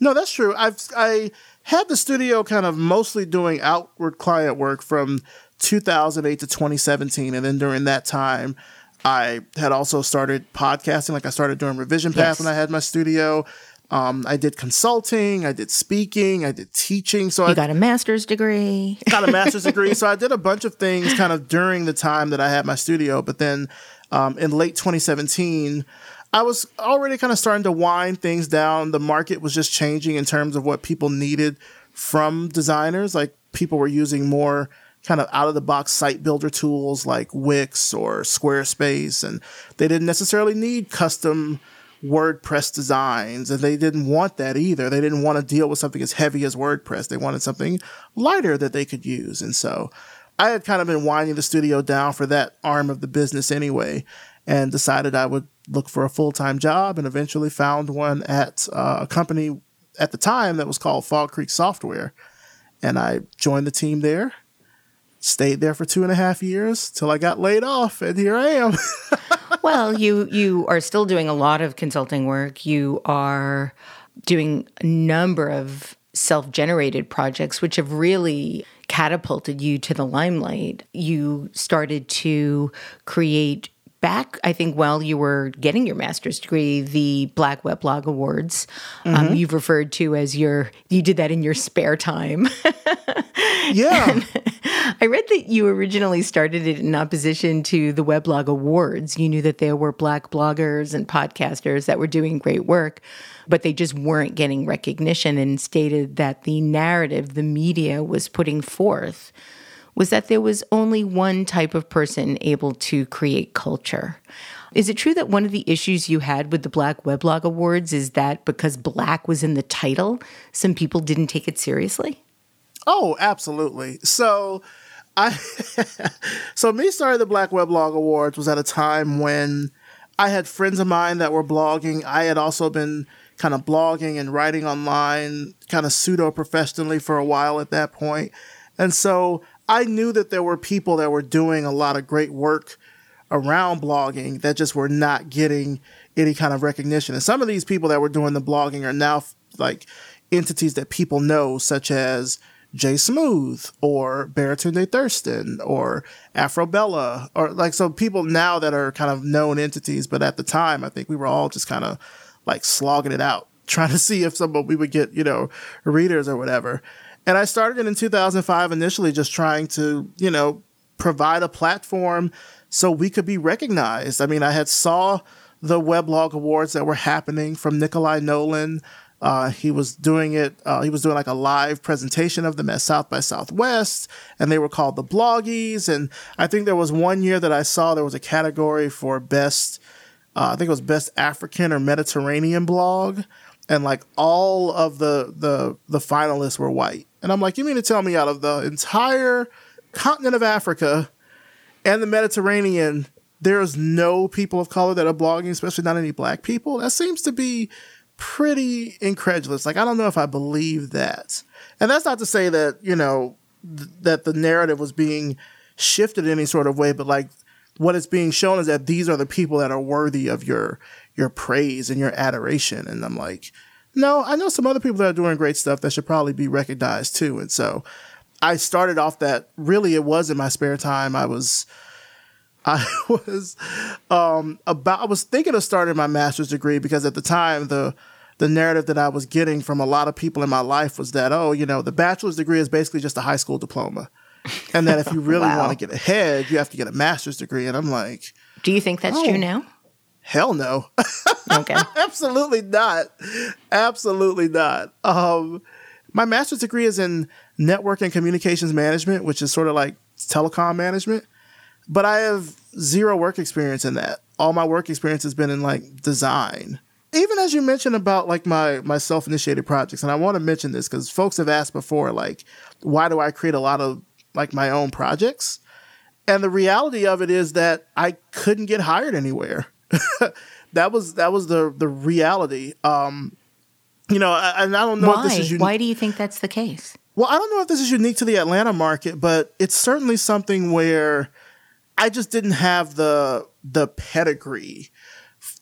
No, that's true. I've I had the studio kind of mostly doing outward client work from 2008 to 2017, and then during that time, I had also started podcasting. Like I started doing Revision Path yes. when I had my studio. Um, I did consulting, I did speaking, I did teaching. So you I got a master's degree. got a master's degree. So I did a bunch of things kind of during the time that I had my studio. But then um, in late 2017, I was already kind of starting to wind things down. The market was just changing in terms of what people needed from designers. Like people were using more kind of out of the box site builder tools like Wix or Squarespace, and they didn't necessarily need custom WordPress designs, and they didn't want that either. They didn't want to deal with something as heavy as WordPress. They wanted something lighter that they could use. And so I had kind of been winding the studio down for that arm of the business anyway, and decided I would look for a full time job and eventually found one at uh, a company at the time that was called Fog Creek Software. And I joined the team there, stayed there for two and a half years till I got laid off, and here I am. well, you you are still doing a lot of consulting work. You are doing a number of self-generated projects which have really catapulted you to the limelight. You started to create back, I think, while you were getting your master's degree, the Black Weblog Awards, um, mm-hmm. um, you've referred to as your, you did that in your spare time. yeah. I read that you originally started it in opposition to the Weblog Awards. You knew that there were Black bloggers and podcasters that were doing great work, but they just weren't getting recognition and stated that the narrative the media was putting forth was that there was only one type of person able to create culture. Is it true that one of the issues you had with the Black Weblog Awards is that because Black was in the title, some people didn't take it seriously? Oh, absolutely. So, I so me starting the Black Weblog Awards was at a time when I had friends of mine that were blogging. I had also been kind of blogging and writing online, kind of pseudo professionally for a while at that point. And so I knew that there were people that were doing a lot of great work around blogging that just were not getting any kind of recognition. And some of these people that were doing the blogging are now like entities that people know, such as Jay Smooth or Baratunde Thurston or Afrobella or like so people now that are kind of known entities, but at the time I think we were all just kind of like slogging it out, trying to see if someone we would get, you know, readers or whatever. And I started it in 2005 initially just trying to, you know, provide a platform so we could be recognized. I mean, I had saw the Weblog Awards that were happening from Nikolai Nolan. Uh, he was doing it. Uh, he was doing like a live presentation of them at South by Southwest, and they were called the Bloggies. And I think there was one year that I saw there was a category for best. Uh, I think it was best African or Mediterranean blog, and like all of the the the finalists were white. And I'm like, you mean to tell me out of the entire continent of Africa and the Mediterranean, there's no people of color that are blogging, especially not any black people? That seems to be pretty incredulous. Like, I don't know if I believe that. And that's not to say that, you know, th- that the narrative was being shifted in any sort of way, but like what is being shown is that these are the people that are worthy of your your praise and your adoration. And I'm like, no, I know some other people that are doing great stuff that should probably be recognized too. And so I started off that really it was in my spare time. I was I was um, about I was thinking of starting my master's degree because at the time the the narrative that I was getting from a lot of people in my life was that oh, you know, the bachelor's degree is basically just a high school diploma. And that if you really wow. want to get ahead, you have to get a master's degree. And I'm like, Do you think that's oh, true now? Hell no. Okay. Absolutely not. Absolutely not. Um, my master's degree is in network and communications management, which is sort of like telecom management. But I have zero work experience in that. All my work experience has been in like design. Even as you mentioned about like my my self-initiated projects, and I want to mention this because folks have asked before, like, why do I create a lot of like my own projects? And the reality of it is that I couldn't get hired anywhere. that was that was the the reality. Um, you know, and I don't know Why? if this is unique. Why do you think that's the case? Well, I don't know if this is unique to the Atlanta market, but it's certainly something where I just didn't have the the pedigree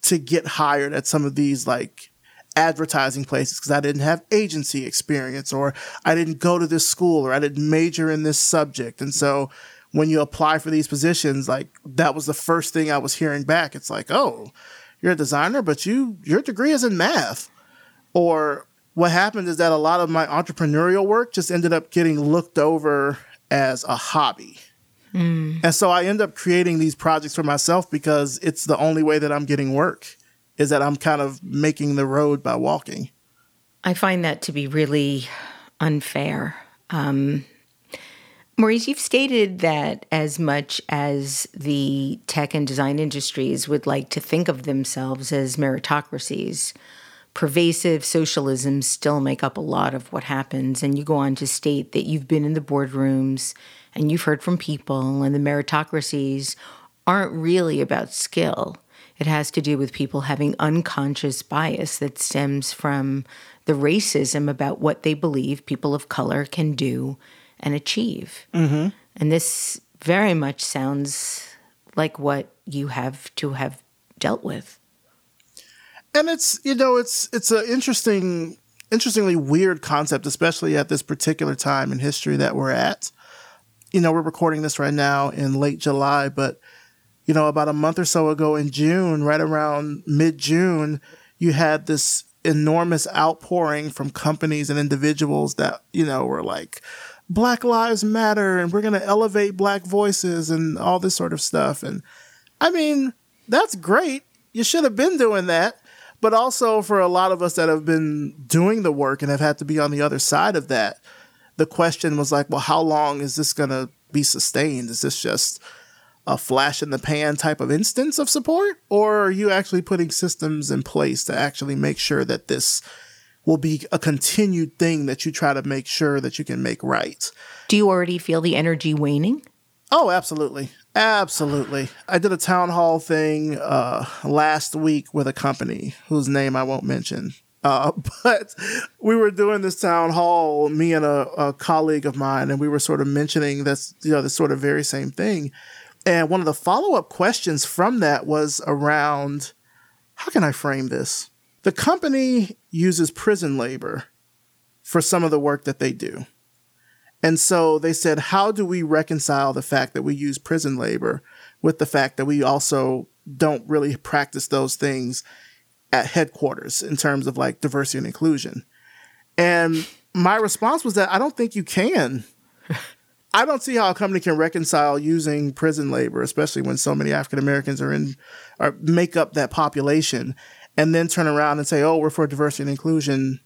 to get hired at some of these like advertising places because I didn't have agency experience or I didn't go to this school or I didn't major in this subject. And so when you apply for these positions, like that was the first thing I was hearing back. It's like, oh, you're a designer, but you your degree is in math. Or what happened is that a lot of my entrepreneurial work just ended up getting looked over as a hobby. Mm. And so I end up creating these projects for myself because it's the only way that I'm getting work is that I'm kind of making the road by walking. I find that to be really unfair. Um, Maurice, you've stated that as much as the tech and design industries would like to think of themselves as meritocracies, pervasive socialisms still make up a lot of what happens. And you go on to state that you've been in the boardrooms and you've heard from people, and the meritocracies aren't really about skill. It has to do with people having unconscious bias that stems from the racism about what they believe people of color can do and achieve. Mm-hmm. And this very much sounds like what you have to have dealt with. And it's you know it's it's an interesting, interestingly weird concept, especially at this particular time in history that we're at. You know, we're recording this right now in late July, but you know, about a month or so ago in June, right around mid June, you had this enormous outpouring from companies and individuals that, you know, were like, Black Lives Matter and we're going to elevate black voices and all this sort of stuff. And I mean, that's great. You should have been doing that. But also for a lot of us that have been doing the work and have had to be on the other side of that, the question was like, well, how long is this going to be sustained? Is this just a flash in the pan type of instance of support? Or are you actually putting systems in place to actually make sure that this will be a continued thing that you try to make sure that you can make right? Do you already feel the energy waning? Oh, absolutely. Absolutely. I did a town hall thing uh, last week with a company whose name I won't mention. Uh, but we were doing this town hall, me and a, a colleague of mine, and we were sort of mentioning this, you know, this sort of very same thing. And one of the follow up questions from that was around how can I frame this? The company uses prison labor for some of the work that they do. And so they said, how do we reconcile the fact that we use prison labor with the fact that we also don't really practice those things at headquarters in terms of like diversity and inclusion? And my response was that I don't think you can. I don't see how a company can reconcile using prison labor, especially when so many African Americans are in or make up that population, and then turn around and say, "Oh, we're for diversity and inclusion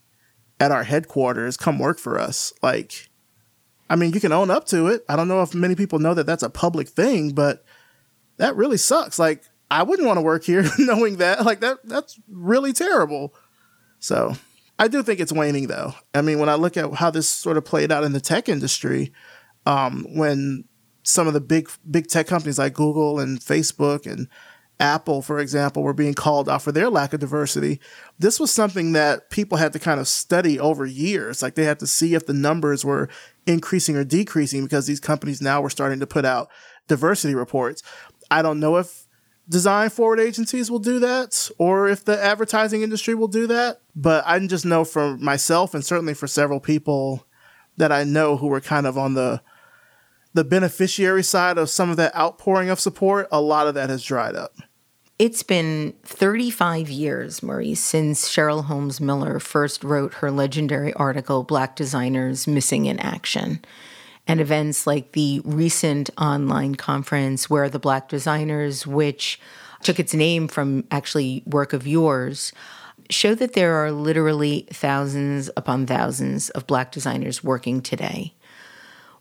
at our headquarters. Come work for us." Like, I mean, you can own up to it. I don't know if many people know that that's a public thing, but that really sucks. Like, I wouldn't want to work here knowing that. Like that that's really terrible. So, I do think it's waning though. I mean, when I look at how this sort of played out in the tech industry, um, when some of the big big tech companies like Google and Facebook and Apple, for example, were being called out for their lack of diversity. This was something that people had to kind of study over years. Like they had to see if the numbers were increasing or decreasing because these companies now were starting to put out diversity reports. I don't know if design forward agencies will do that or if the advertising industry will do that, but I just know for myself and certainly for several people that I know who were kind of on the the beneficiary side of some of that outpouring of support, a lot of that has dried up. It's been 35 years, Maurice, since Cheryl Holmes Miller first wrote her legendary article, Black Designers Missing in Action. And events like the recent online conference where the Black designers, which took its name from actually work of yours, show that there are literally thousands upon thousands of Black designers working today.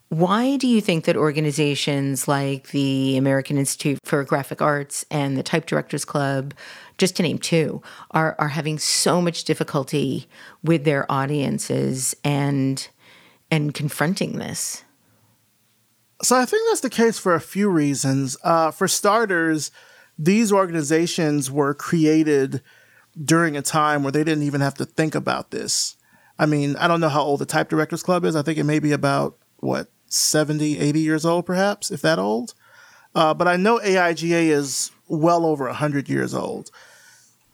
Why do you think that organizations like the American Institute for Graphic Arts and the Type Directors Club, just to name two, are, are having so much difficulty with their audiences and and confronting this? So I think that's the case for a few reasons. Uh, for starters, these organizations were created during a time where they didn't even have to think about this. I mean, I don't know how old the Type Directors Club is. I think it may be about what 70, 80 years old, perhaps, if that old. Uh, but I know AIGA is well over 100 years old.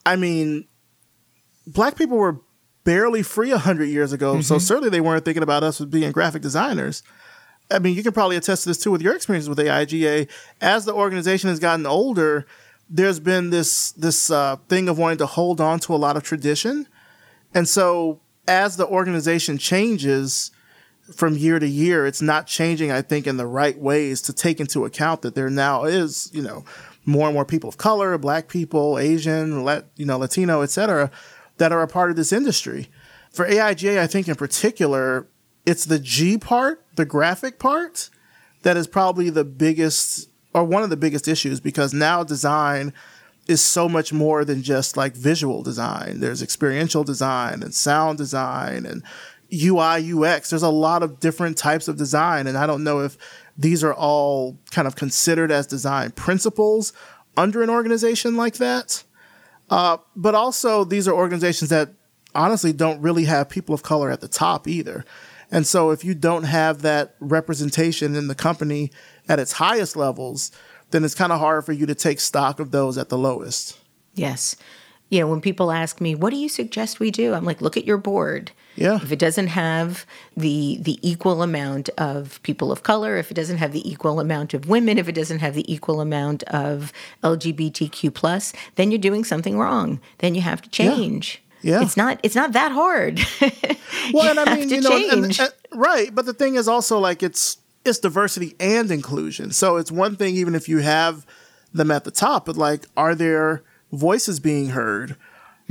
I mean, black people were barely free 100 years ago, mm-hmm. so certainly they weren't thinking about us as being graphic designers. I mean, you can probably attest to this too with your experiences with AIGA. As the organization has gotten older, there's been this this uh, thing of wanting to hold on to a lot of tradition, and so as the organization changes, from year to year, it's not changing, I think, in the right ways to take into account that there now is, you know, more and more people of color, black people, Asian, Lat, you know, Latino, etc., that are a part of this industry. For AIGA, I think in particular, it's the G part, the graphic part, that is probably the biggest or one of the biggest issues because now design is so much more than just like visual design. There's experiential design and sound design and UI, UX. There's a lot of different types of design. And I don't know if these are all kind of considered as design principles under an organization like that. Uh, but also, these are organizations that honestly don't really have people of color at the top either. And so if you don't have that representation in the company at its highest levels, then it's kind of hard for you to take stock of those at the lowest. Yes. You know, when people ask me, what do you suggest we do? I'm like, look at your board. Yeah. If it doesn't have the the equal amount of people of color, if it doesn't have the equal amount of women, if it doesn't have the equal amount of LGBTQ plus, then you're doing something wrong. Then you have to change. Yeah. It's not it's not that hard. Well, and I mean, you know, and- and- right. But the thing is also like it's it's diversity and inclusion. So it's one thing even if you have them at the top, but like, are there voices being heard?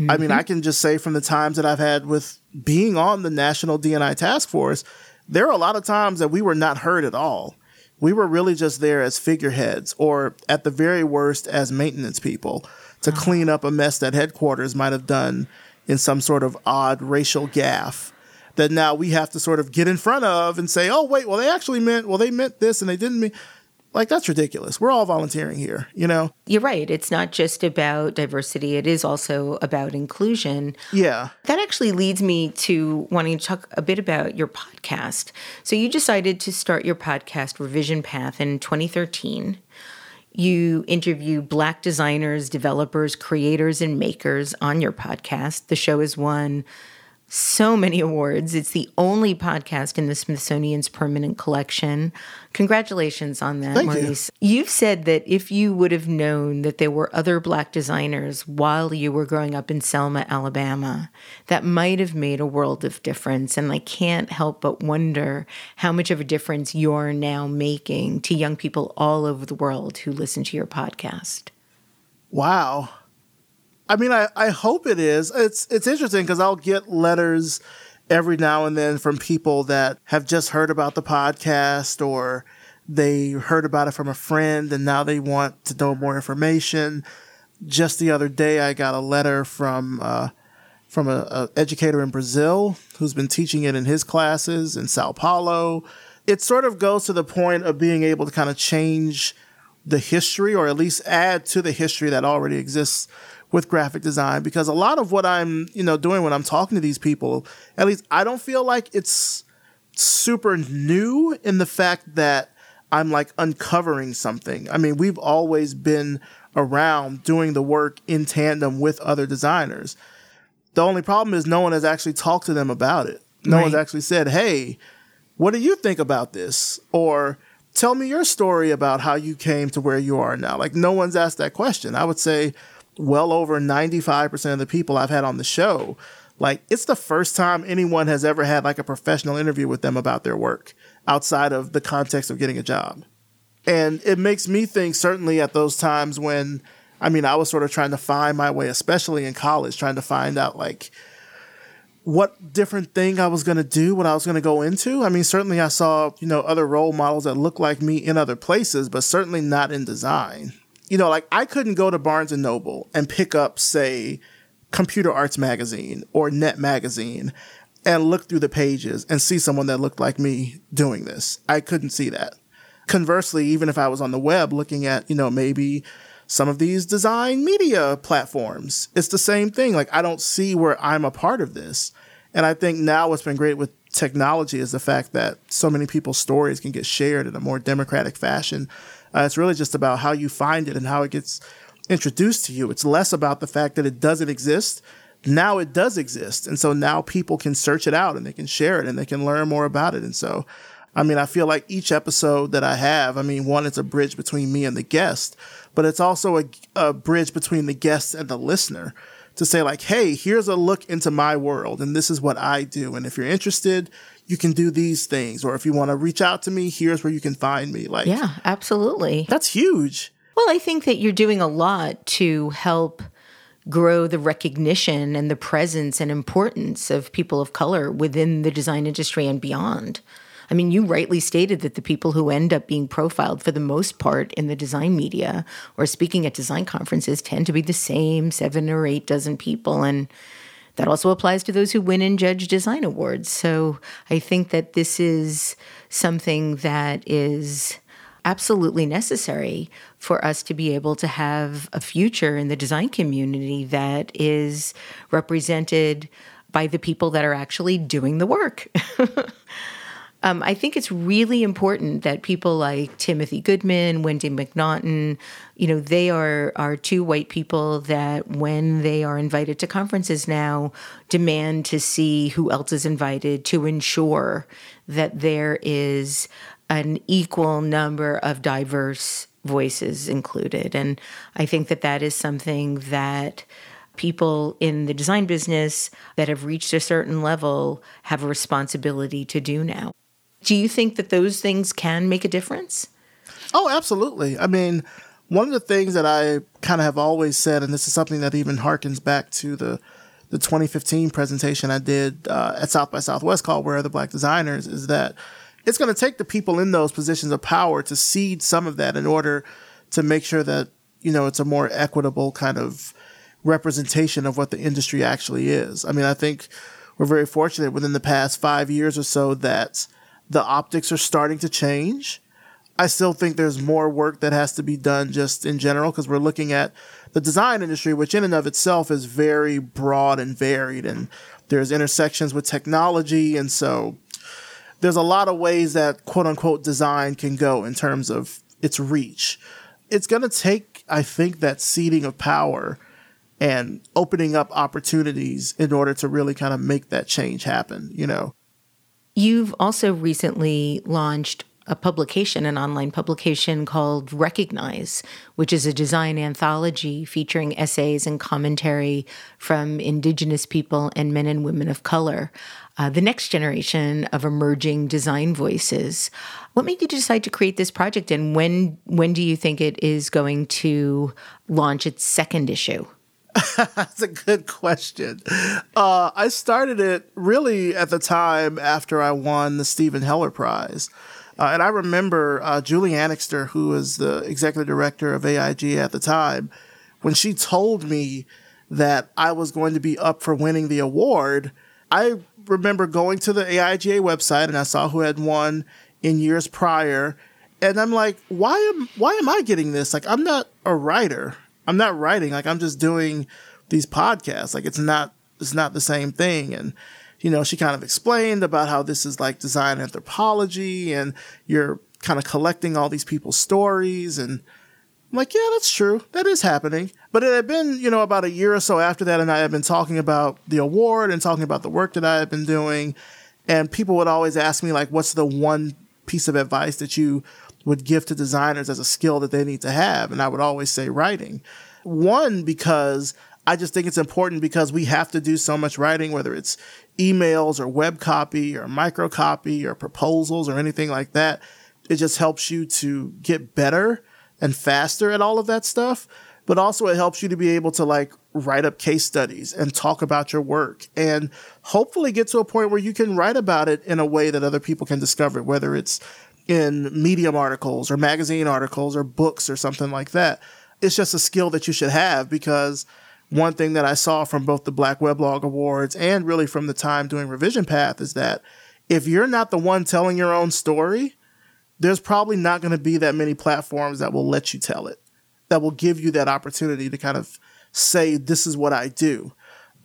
I mean, I mm-hmm. can just say from the times that I've had with being on the National D&I Task Force, there are a lot of times that we were not heard at all. We were really just there as figureheads, or at the very worst, as maintenance people to uh-huh. clean up a mess that headquarters might have done in some sort of odd racial gaffe that now we have to sort of get in front of and say, oh, wait, well, they actually meant, well, they meant this and they didn't mean. Like, that's ridiculous. We're all volunteering here, you know? You're right. It's not just about diversity, it is also about inclusion. Yeah. That actually leads me to wanting to talk a bit about your podcast. So, you decided to start your podcast, Revision Path, in 2013. You interview Black designers, developers, creators, and makers on your podcast. The show has won so many awards. It's the only podcast in the Smithsonian's permanent collection. Congratulations on that, Thank you. Maurice. You've said that if you would have known that there were other Black designers while you were growing up in Selma, Alabama, that might have made a world of difference. And I can't help but wonder how much of a difference you're now making to young people all over the world who listen to your podcast. Wow. I mean, I, I hope it is. It's it's interesting because I'll get letters every now and then from people that have just heard about the podcast or they heard about it from a friend and now they want to know more information. Just the other day, I got a letter from uh, from a, a educator in Brazil who's been teaching it in his classes in Sao Paulo. It sort of goes to the point of being able to kind of change the history or at least add to the history that already exists with graphic design because a lot of what I'm, you know, doing when I'm talking to these people, at least I don't feel like it's super new in the fact that I'm like uncovering something. I mean, we've always been around doing the work in tandem with other designers. The only problem is no one has actually talked to them about it. No one's actually said, "Hey, what do you think about this?" or "Tell me your story about how you came to where you are now." Like no one's asked that question. I would say well over 95% of the people I've had on the show, like it's the first time anyone has ever had like a professional interview with them about their work outside of the context of getting a job. And it makes me think certainly at those times when I mean I was sort of trying to find my way, especially in college, trying to find out like what different thing I was going to do, what I was going to go into. I mean, certainly I saw, you know, other role models that looked like me in other places, but certainly not in design. You know, like I couldn't go to Barnes and Noble and pick up, say, Computer Arts Magazine or Net Magazine and look through the pages and see someone that looked like me doing this. I couldn't see that. Conversely, even if I was on the web looking at, you know, maybe some of these design media platforms, it's the same thing. Like, I don't see where I'm a part of this. And I think now what's been great with technology is the fact that so many people's stories can get shared in a more democratic fashion. Uh, it's really just about how you find it and how it gets introduced to you. It's less about the fact that it doesn't exist. Now it does exist. And so now people can search it out and they can share it and they can learn more about it. And so, I mean, I feel like each episode that I have, I mean, one, it's a bridge between me and the guest, but it's also a, a bridge between the guest and the listener to say, like, hey, here's a look into my world and this is what I do. And if you're interested, you can do these things. Or if you want to reach out to me, here's where you can find me. Like, Yeah, absolutely. that's huge. Well, I think that you're doing a lot to help grow the recognition and the presence and importance of people of color within the design industry and beyond. I mean, you rightly stated that the people who end up being profiled for the most part in the design media or speaking at design conferences tend to be the same seven or eight dozen people. And that also applies to those who win and judge design awards. So I think that this is something that is absolutely necessary for us to be able to have a future in the design community that is represented by the people that are actually doing the work. um, I think it's really important that people like Timothy Goodman, Wendy MacNaughton, you know, they are are two white people that when they are invited to conferences now demand to see who else is invited to ensure that there is an equal number of diverse voices included. And I think that that is something that people in the design business that have reached a certain level have a responsibility to do now. Do you think that those things can make a difference? Oh, absolutely. I mean, one of the things that I kind of have always said, and this is something that even harkens back to the the 2015 presentation I did uh, at South by Southwest called "Where Are the Black Designers," is that it's going to take the people in those positions of power to cede some of that in order to make sure that you know it's a more equitable kind of representation of what the industry actually is. I mean, I think we're very fortunate within the past five years or so that the optics are starting to change. I still think there's more work that has to be done just in general because we're looking at the design industry, which in and of itself is very broad and varied, and there's intersections with technology. And so there's a lot of ways that quote unquote design can go in terms of its reach. It's going to take, I think, that ceding of power and opening up opportunities in order to really kind of make that change happen, you know. You've also recently launched a publication, an online publication called Recognize, which is a design anthology featuring essays and commentary from Indigenous people and men and women of color, uh, the next generation of emerging design voices. What made you decide to create this project, and when when do you think it is going to launch its second issue? That's a good question. Uh, I started it really at the time after I won the Steven Heller Prize. Uh, and I remember uh, Julie Anixter, who was the executive director of AIGA at the time, when she told me that I was going to be up for winning the award, I remember going to the AIGA website and I saw who had won in years prior. And I'm like, why am why am I getting this? Like I'm not a writer. I'm not writing. Like I'm just doing these podcasts. Like it's not it's not the same thing. And you know, she kind of explained about how this is like design anthropology and you're kind of collecting all these people's stories and I'm like, yeah, that's true. That is happening. But it had been, you know, about a year or so after that, and I had been talking about the award and talking about the work that I had been doing. And people would always ask me, like, what's the one piece of advice that you would give to designers as a skill that they need to have. And I would always say writing. One, because I just think it's important because we have to do so much writing, whether it's emails or web copy or micro copy or proposals or anything like that. It just helps you to get better and faster at all of that stuff. But also it helps you to be able to like write up case studies and talk about your work and hopefully get to a point where you can write about it in a way that other people can discover it, whether it's in Medium articles or magazine articles or books or something like that. It's just a skill that you should have because one thing that I saw from both the Black Weblog Awards and really from the time doing Revision Path is that if you're not the one telling your own story, there's probably not going to be that many platforms that will let you tell it, that will give you that opportunity to kind of say, this is what I do.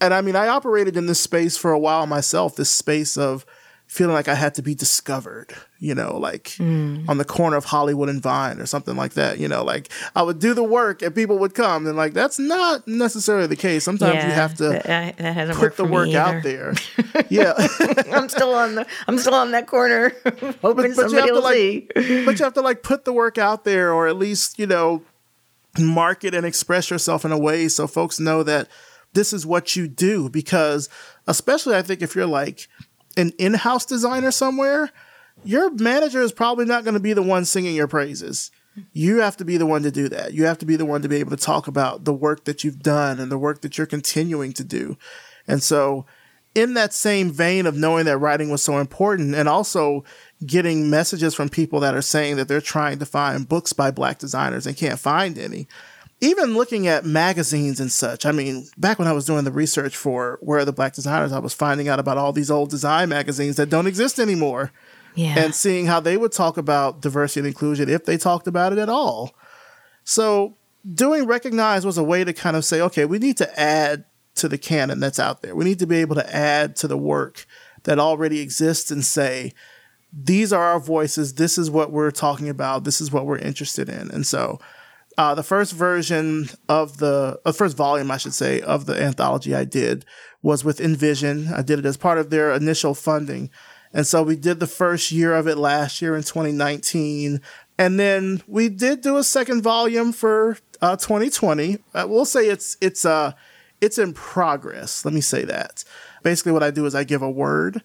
And I mean, I operated in this space for a while myself, this space of feeling like I had to be discovered, you know, like mm. on the corner of Hollywood and Vine or something like that, you know, like I would do the work and people would come and like that's not necessarily the case. Sometimes yeah, you have to that, that put the work out there. yeah. I'm still on the I'm still on that corner hoping but, but somebody will like, see. but you have to like put the work out there or at least, you know, market and express yourself in a way so folks know that this is what you do because especially I think if you're like an in-house designer somewhere, your manager is probably not going to be the one singing your praises. You have to be the one to do that. You have to be the one to be able to talk about the work that you've done and the work that you're continuing to do. And so, in that same vein of knowing that writing was so important and also getting messages from people that are saying that they're trying to find books by black designers and can't find any, even looking at magazines and such, I mean, back when I was doing the research for Where Are the Black Designers, I was finding out about all these old design magazines that don't exist anymore. Yeah. And seeing how they would talk about diversity and inclusion if they talked about it at all. So doing Recognize was a way to kind of say, okay, we need to add to the canon that's out there. We need to be able to add to the work that already exists and say, these are our voices. This is what we're talking about. This is what we're interested in. And so, uh, the first version of the, uh, first volume, I should say, of the anthology I did was with InVision. I did it as part of their initial funding. And so we did the first year of it last year in 2019. And then we did do a second volume for uh, 2020. Uh, we'll say it's it's uh it's in progress. Let me say that. Basically, what I do is I give a word,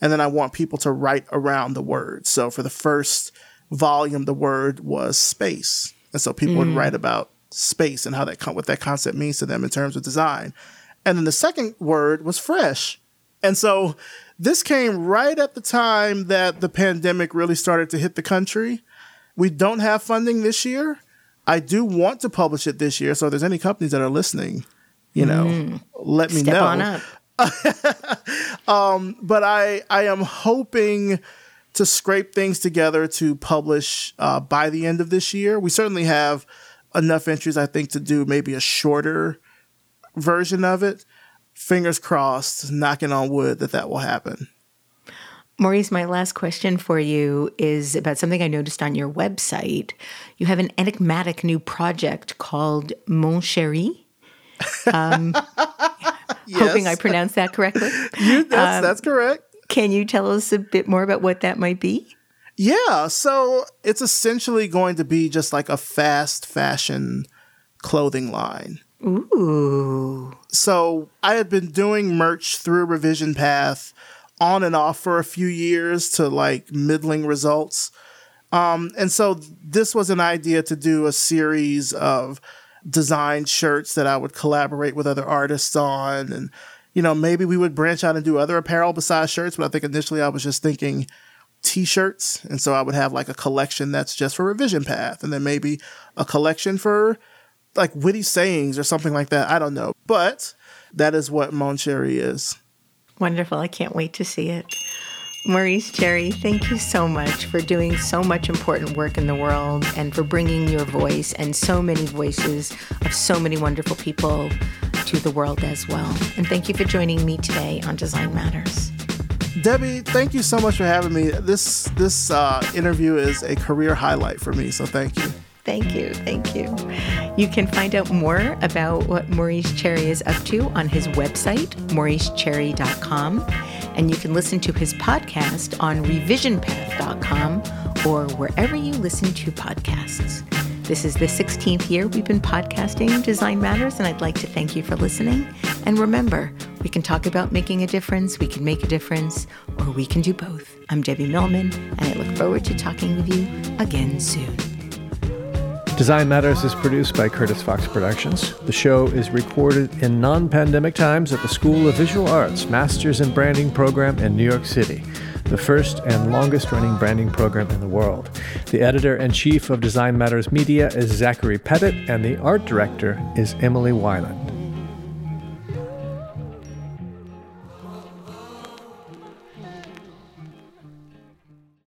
and then I want people to write around the word. So for the first volume, the word was space, and so people mm. would write about space and how that what that concept means to them in terms of design. And then the second word was fresh, and so this came right at the time that the pandemic really started to hit the country. We don't have funding this year. I do want to publish it this year. So if there's any companies that are listening, you know, mm. let me Step know. On up. um, but I I am hoping to scrape things together to publish uh, by the end of this year. We certainly have enough entries, I think, to do maybe a shorter version of it. Fingers crossed, knocking on wood that that will happen. Maurice, my last question for you is about something I noticed on your website. You have an enigmatic new project called Mon Chéri. Um, yes. Hoping I pronounced that correctly. You, that's, um, that's correct. Can you tell us a bit more about what that might be? Yeah, so it's essentially going to be just like a fast fashion clothing line. Ooh. So I had been doing merch through Revision Path on and off for a few years to like middling results. Um, and so this was an idea to do a series of designed shirts that I would collaborate with other artists on. And, you know, maybe we would branch out and do other apparel besides shirts. But I think initially I was just thinking t shirts. And so I would have like a collection that's just for Revision Path. And then maybe a collection for like witty sayings or something like that. I don't know. But that is what Mon Chéri is. Wonderful. I can't wait to see it. Maurice Cherry, thank you so much for doing so much important work in the world and for bringing your voice and so many voices of so many wonderful people to the world as well. And thank you for joining me today on Design Matters. Debbie, thank you so much for having me. This this uh, interview is a career highlight for me, so thank you. Thank you. Thank you. You can find out more about what Maurice Cherry is up to on his website, mauricecherry.com. And you can listen to his podcast on revisionpath.com or wherever you listen to podcasts. This is the 16th year we've been podcasting Design Matters, and I'd like to thank you for listening. And remember, we can talk about making a difference, we can make a difference, or we can do both. I'm Debbie Millman, and I look forward to talking with you again soon. Design Matters is produced by Curtis Fox Productions. The show is recorded in non pandemic times at the School of Visual Arts Masters in Branding program in New York City, the first and longest running branding program in the world. The editor in chief of Design Matters Media is Zachary Pettit, and the art director is Emily Weiland.